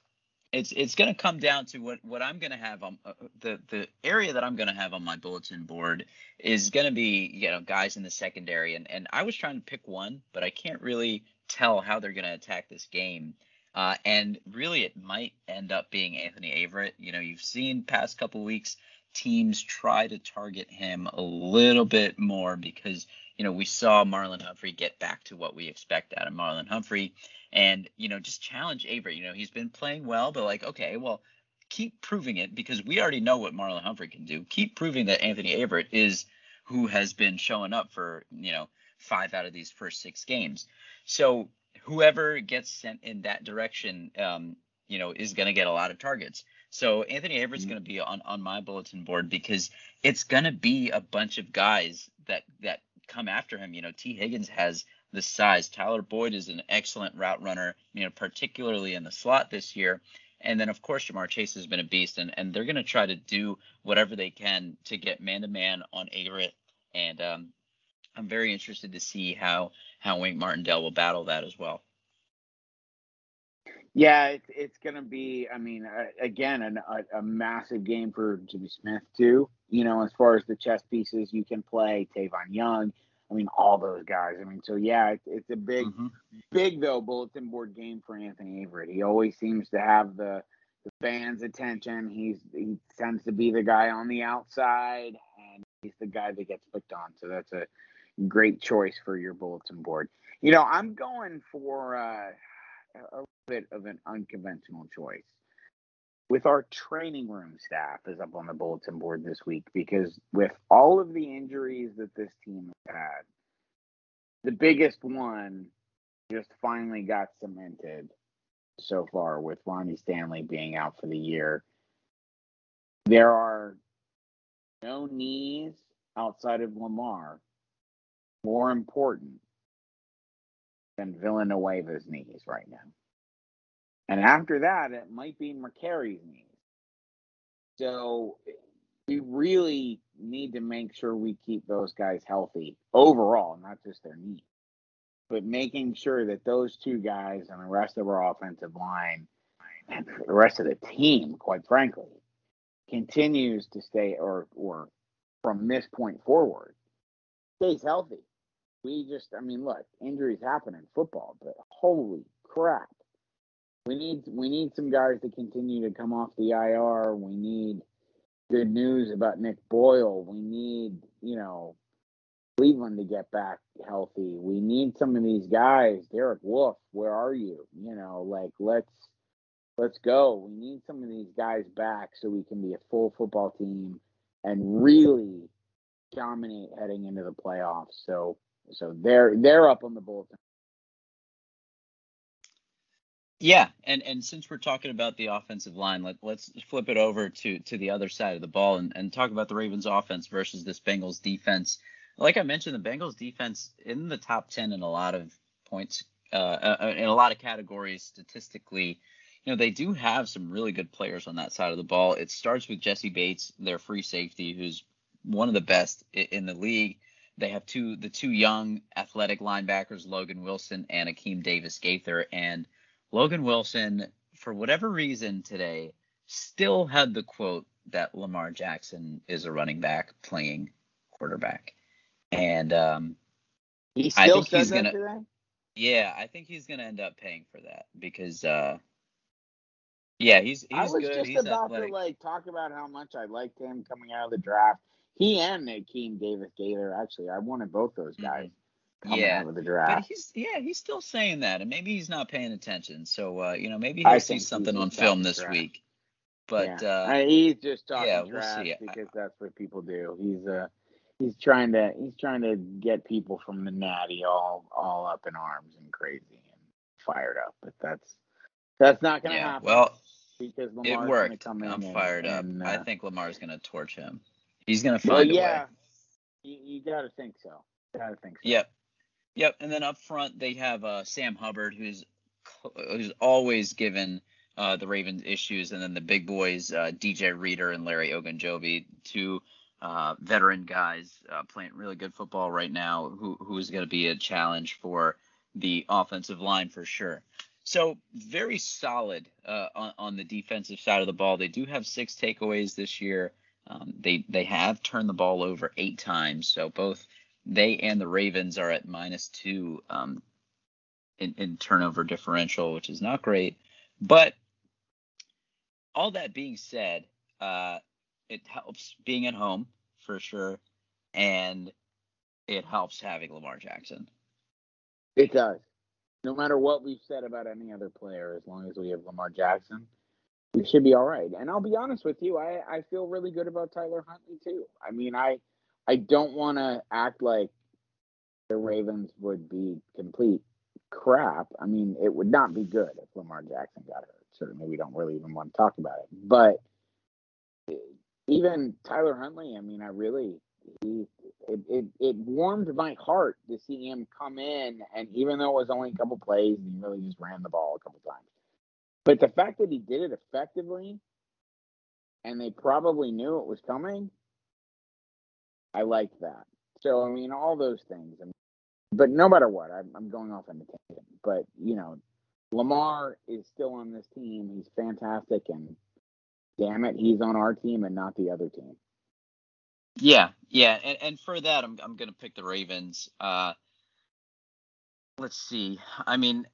it's it's going to come down to what what I'm going to have on uh, the the area that I'm going to have on my bulletin board is going to be you know guys in the secondary. And and I was trying to pick one but I can't really tell how they're going to attack this game. Uh, and really it might end up being Anthony Averett. You know you've seen past couple weeks teams try to target him a little bit more because you know we saw Marlon Humphrey get back to what we expect out of Marlon Humphrey and you know just challenge Avery. You know he's been playing well, but like okay, well keep proving it because we already know what Marlon Humphrey can do. Keep proving that Anthony Averett is who has been showing up for you know five out of these first six games. So whoever gets sent in that direction, um, you know, is going to get a lot of targets. So Anthony Averett's going to be on on my bulletin board because it's going to be a bunch of guys that that come after him. You know, Tee Higgins has the size. Tyler Boyd is an excellent route runner, you know, particularly in the slot this year. And then of course Ja'Marr Chase has been a beast and, and they're gonna try to do whatever they can to get man to man on Averett. And um, I'm very interested to see how how Wink Martindale will battle that as well. Yeah, it's it's gonna be. I mean, uh, again, an, a, a massive game for Jimmy Smith too. You know, as far as the chess pieces you can play, Tavon Young. I mean, all those guys. I mean, so yeah, it's, it's a big, Mhm. big though bulletin board game for Anthony Averett. He always seems to have the the fans' attention. He's he tends to be the guy on the outside, and he's the guy that gets picked on. So that's a great choice for your bulletin board. You know, I'm going for uh, a a bit of an unconventional choice. With our training room staff is up on the bulletin board this week because with all of the injuries that this team had, the biggest one just finally got cemented so far with Ronnie Stanley being out for the year. There are no knees outside of Lamar more important than Villanueva's knees right now. And after that, it might be Mekari's knees. So we really need to make sure we keep those guys healthy overall, not just their knees. but making sure that those two guys and the rest of our offensive line and the rest of the team, quite frankly, continues to stay or or from this point forward stays healthy. We just, I mean, look, injuries happen in football, but holy crap, we need we need some guys to continue to come off the IR. We need good news about Nick Boyle. We need, you know, Cleveland to get back healthy. We need some of these guys. Derek Wolfe, where are you? You know, like let's let's go. We need some of these guys back so we can be a full football team and really dominate heading into the playoffs. So so they're they're up on the bulletin. Yeah, and and since we're talking about the offensive line, let, let's flip it over to to the other side of the ball and, and talk about the Ravens offense versus this Bengals defense. Like I mentioned, the Bengals defense in the top 10 in a lot of points, uh, uh, in a lot of categories statistically. You know, they do have some really good players on that side of the ball. It starts with Jessie Bates, their free safety, who's one of the best in the league. They have two the two young athletic linebackers, Logan Wilson and Akeem Davis Gaither, and Logan Wilson, for whatever reason today, still had the quote that Lamar Jackson is a running back playing quarterback. And um, he still I think he's gonna, today? Yeah, I think he's gonna end up paying for that because uh, yeah, he's he's I was good. just he's about athletic. to like talk about how much I liked him coming out of the draft. He and Akeem Davis Gaither, actually, I wanted both those mm-hmm. guys. Mm-hmm yeah, with the draft. But he's yeah, he's still saying that, and maybe he's not paying attention. So uh, you know, maybe he'll see something on film this draft. week. But yeah. uh, he's just talking yeah, draft we'll because that's what people do. He's uh he's trying to he's trying to get people from the natty all all up in arms and crazy and fired up. But that's that's not gonna yeah, happen. Well, because Lamar's it worked. Come in I'm and, fired up. And, uh, I think Lamar's gonna torch him. He's gonna find well, yeah, a way. You, you gotta think so. Gotta think so. Yep. Yep, and then up front they have uh, Sam Hubbard, who's who's always given uh, the Ravens issues, and then the big boys uh, DJ Reader and Larry Ogunjobi, two uh, veteran guys uh, playing really good football right now, who who is going to be a challenge for the offensive line for sure. So very solid uh, on, on, the defensive side of the ball. They do have six takeaways this year. Um, they they have turned the ball over eight times, so both they and the Ravens are at minus two um, in, in turnover differential, which is not great. But all that being said, uh, it helps being at home for sure, and it helps having Lamar Jackson. It does. No matter what we've said about any other player, as long as we have Lamar Jackson, we should be all right. And I'll be honest with you, I, I feel really good about Tyler Huntley too. I mean, I I don't want to act like the Ravens would be complete crap. I mean, it would not be good if Lamar Jackson got hurt. Certainly, we don't really even want to talk about it. But even Tyler Huntley, I mean, I really he it, it, it warmed my heart to see him come in and even though it was only a couple plays he really just ran the ball a couple times. But the fact that he did it effectively and they probably knew it was coming, I like that. So I mean, all those things. I mean, but no matter what, I'm, I'm going off on a tangent. But you know, Lamar is still on this team. He's fantastic, and damn it, he's on our team and not the other team. Yeah, yeah, and, and for that, I'm I'm gonna pick the Ravens. Uh, let's see. I mean,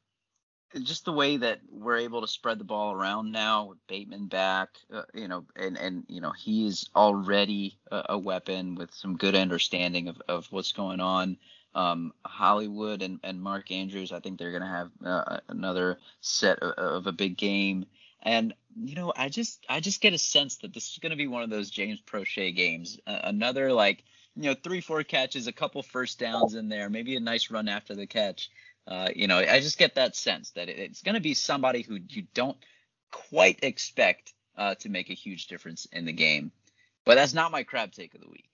just the way that we're able to spread the ball around now with Bateman back, uh, you know, and and you know he's already a, a, weapon with some good understanding of, of what's going on. Um, Hollywood and, and Mark Andrews, I think they're gonna have uh, another set of, of, a big game. And you know, I just I just get a sense that this is gonna be one of those James Proche games, uh, another like you know three four catches, a couple first downs in there, maybe a nice run after the catch uh, you know, I just get that sense that it's going to be somebody who you don't quite expect uh, to make a huge difference in the game. But that's not my crab take of the week.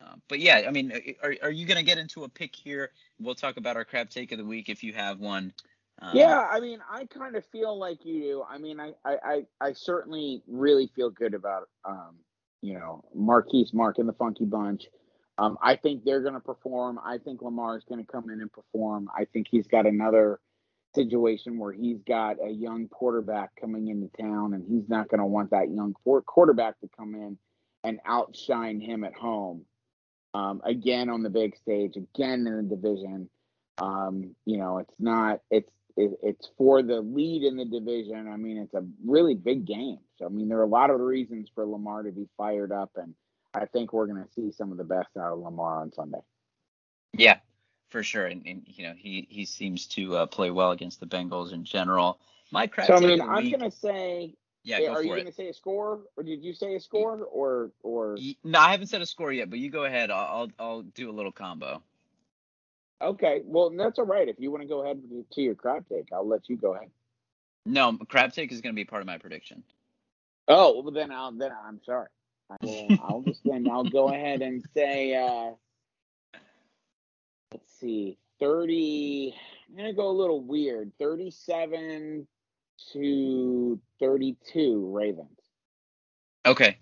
Uh, but yeah, I mean, are, are you going to get into a pick here? We'll talk about our crab take of the week if you have one. Um, yeah, I mean, I kind of feel like you do. I mean, I, I, I, I certainly really feel good about, um, you know, Marquise Mark and the Funky Bunch. Um, I think they're going to perform. I think Lamar is going to come in and perform. I think he's got another situation where he's got a young quarterback coming into town, and he's not going to want that young quarterback to come in and outshine him at home. Um, again on the big stage, again in the division. Um, you know, it's not. It's it, it's for the lead in the division. I mean, it's a really big game. So I mean, there are a lot of reasons for Lamar to be fired up, and I think we're going to see some of the best out of Lamar on Sunday. Yeah, for sure. And, and you know, he he seems to uh, play well against the Bengals in general. My crap. So I mean, I'm going to say. Yeah, go are you going to say a score, or did you say a score, or or? No, I haven't said a score yet, but you go ahead. I'll I'll, I'll do a little combo. Okay, well that's all right. If you want to go ahead to your crab take, I'll let you go ahead. No, crab take is going to be part of my prediction. Oh, well then I'll then I'm sorry. I will, I'll just then I'll go ahead and say uh let's see, thirty. I'm gonna go a little weird. Thirty-seven to thirty-two Ravens. Okay,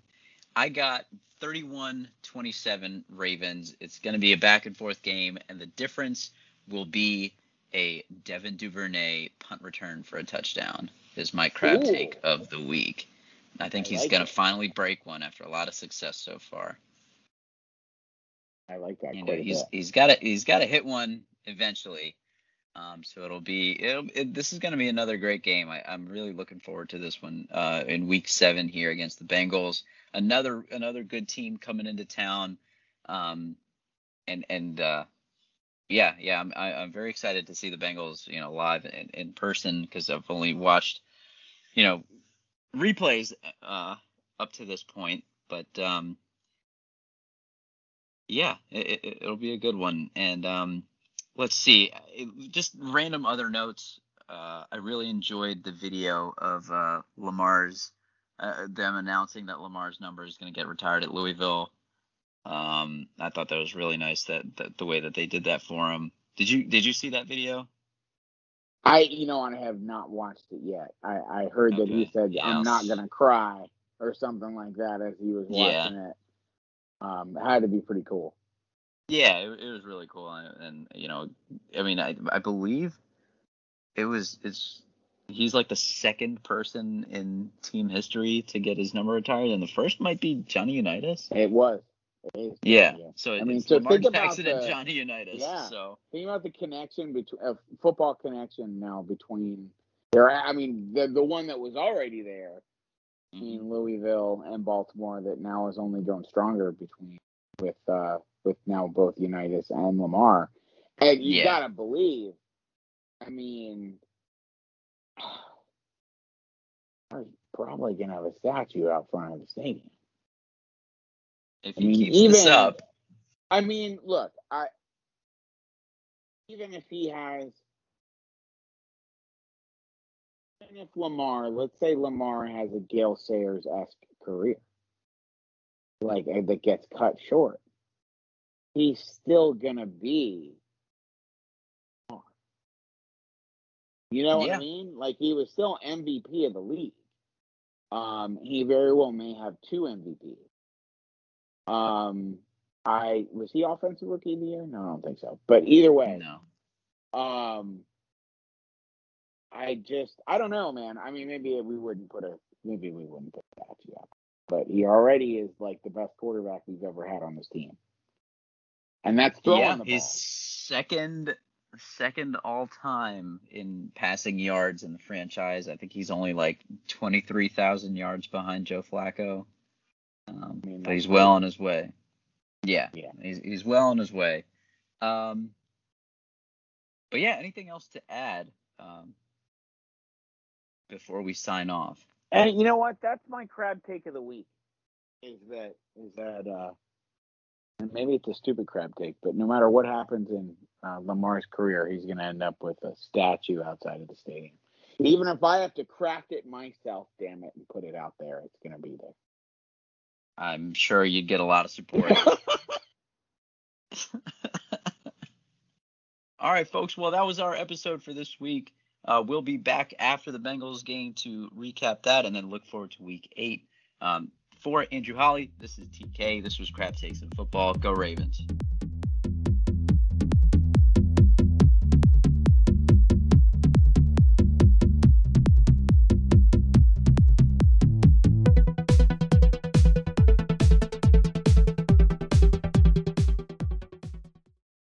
I got 31 27 Ravens. It's going to be a back and forth game, and the difference will be a Devin Duvernay punt return for a touchdown, is my crab Ooh. take of the week. I think I he's like going to finally break one after a lot of success so far. I like that. You know, he's he's got to he's got to hit one eventually. Um, so it'll be it'll, it, this is going to be another great game. I, am really looking forward to this one uh, in Week Seven here against the Bengals. Another another good team coming into town, um, and and uh, yeah yeah I'm I, am i am very excited to see the Bengals you know live in, in person because I've only watched you know replays uh, up to this point, but um, yeah it, it, it'll be a good one and. Um, let's see, just random other notes. Uh, I really enjoyed the video of uh, Lamar's uh, them announcing that Lamar's number is going to get retired at Louisville. Um, I thought that was really nice that, that the way that they did that for him. Did you did you see that video? I you know I have not watched it yet. I I heard okay. that he said yeah, I'm not gonna cry or something like that as he was watching yeah. it. Um, it had to be pretty cool. Yeah, it, it was really cool, and, and, you know, I mean, I I believe it was it's he's like the second person in team history to get his number retired, and the first might be Johnny Unitas. It was. Yeah. So I mean, so Lamar think Jackson about the, Johnny Unitas. Yeah. So think about the connection between a uh, football connection now between there. I mean, the the one that was already there between mm-hmm. Louisville and Baltimore that now is only grown stronger between with uh with now both Unitas and Lamar. And you yeah. gotta believe, I mean, probably gonna have a statue out front of the stadium. If he I mean, keeps even, this up. I mean, look, I even if he has even if Lamar, let's say Lamar has a Gale Sayers esque career, like that gets cut short he's still gonna be you know what yeah. I mean? Like he was still MVP of the league. Um, he very well may have two MVPs. Um, I was he offensive rookie of the year? No, I don't think so. But either way, no. Um, I just I don't know, man. I mean, maybe we wouldn't put a maybe we wouldn't put that yet. But he already is like the best quarterback we've ever had on this team and that's throwing yeah, the ball. He's second second all time in passing yards in the franchise. I think he's only like 23,000 yards behind Joe Flacco. Um, I mean, but he's well on his way. Yeah, yeah, he's he's well on his way. Um, but yeah, anything else to add um, before we sign off? And you know what? That's my crab take of the week. Is that is that uh, and maybe it's a stupid crab take, but no matter what happens in uh, Lamar's career, he's going to end up with a statue outside of the stadium. Even if I have to craft it myself, damn it, and put it out there, it's going to be there. I'm sure you'd get a lot of support. All right, folks. Well, that was our episode for this week. Uh, we'll be back after the Bengals game to recap that and then look forward to week eight. Um, For Andrew Holly, this is TK. This was Crab Takes in Football. Go Ravens.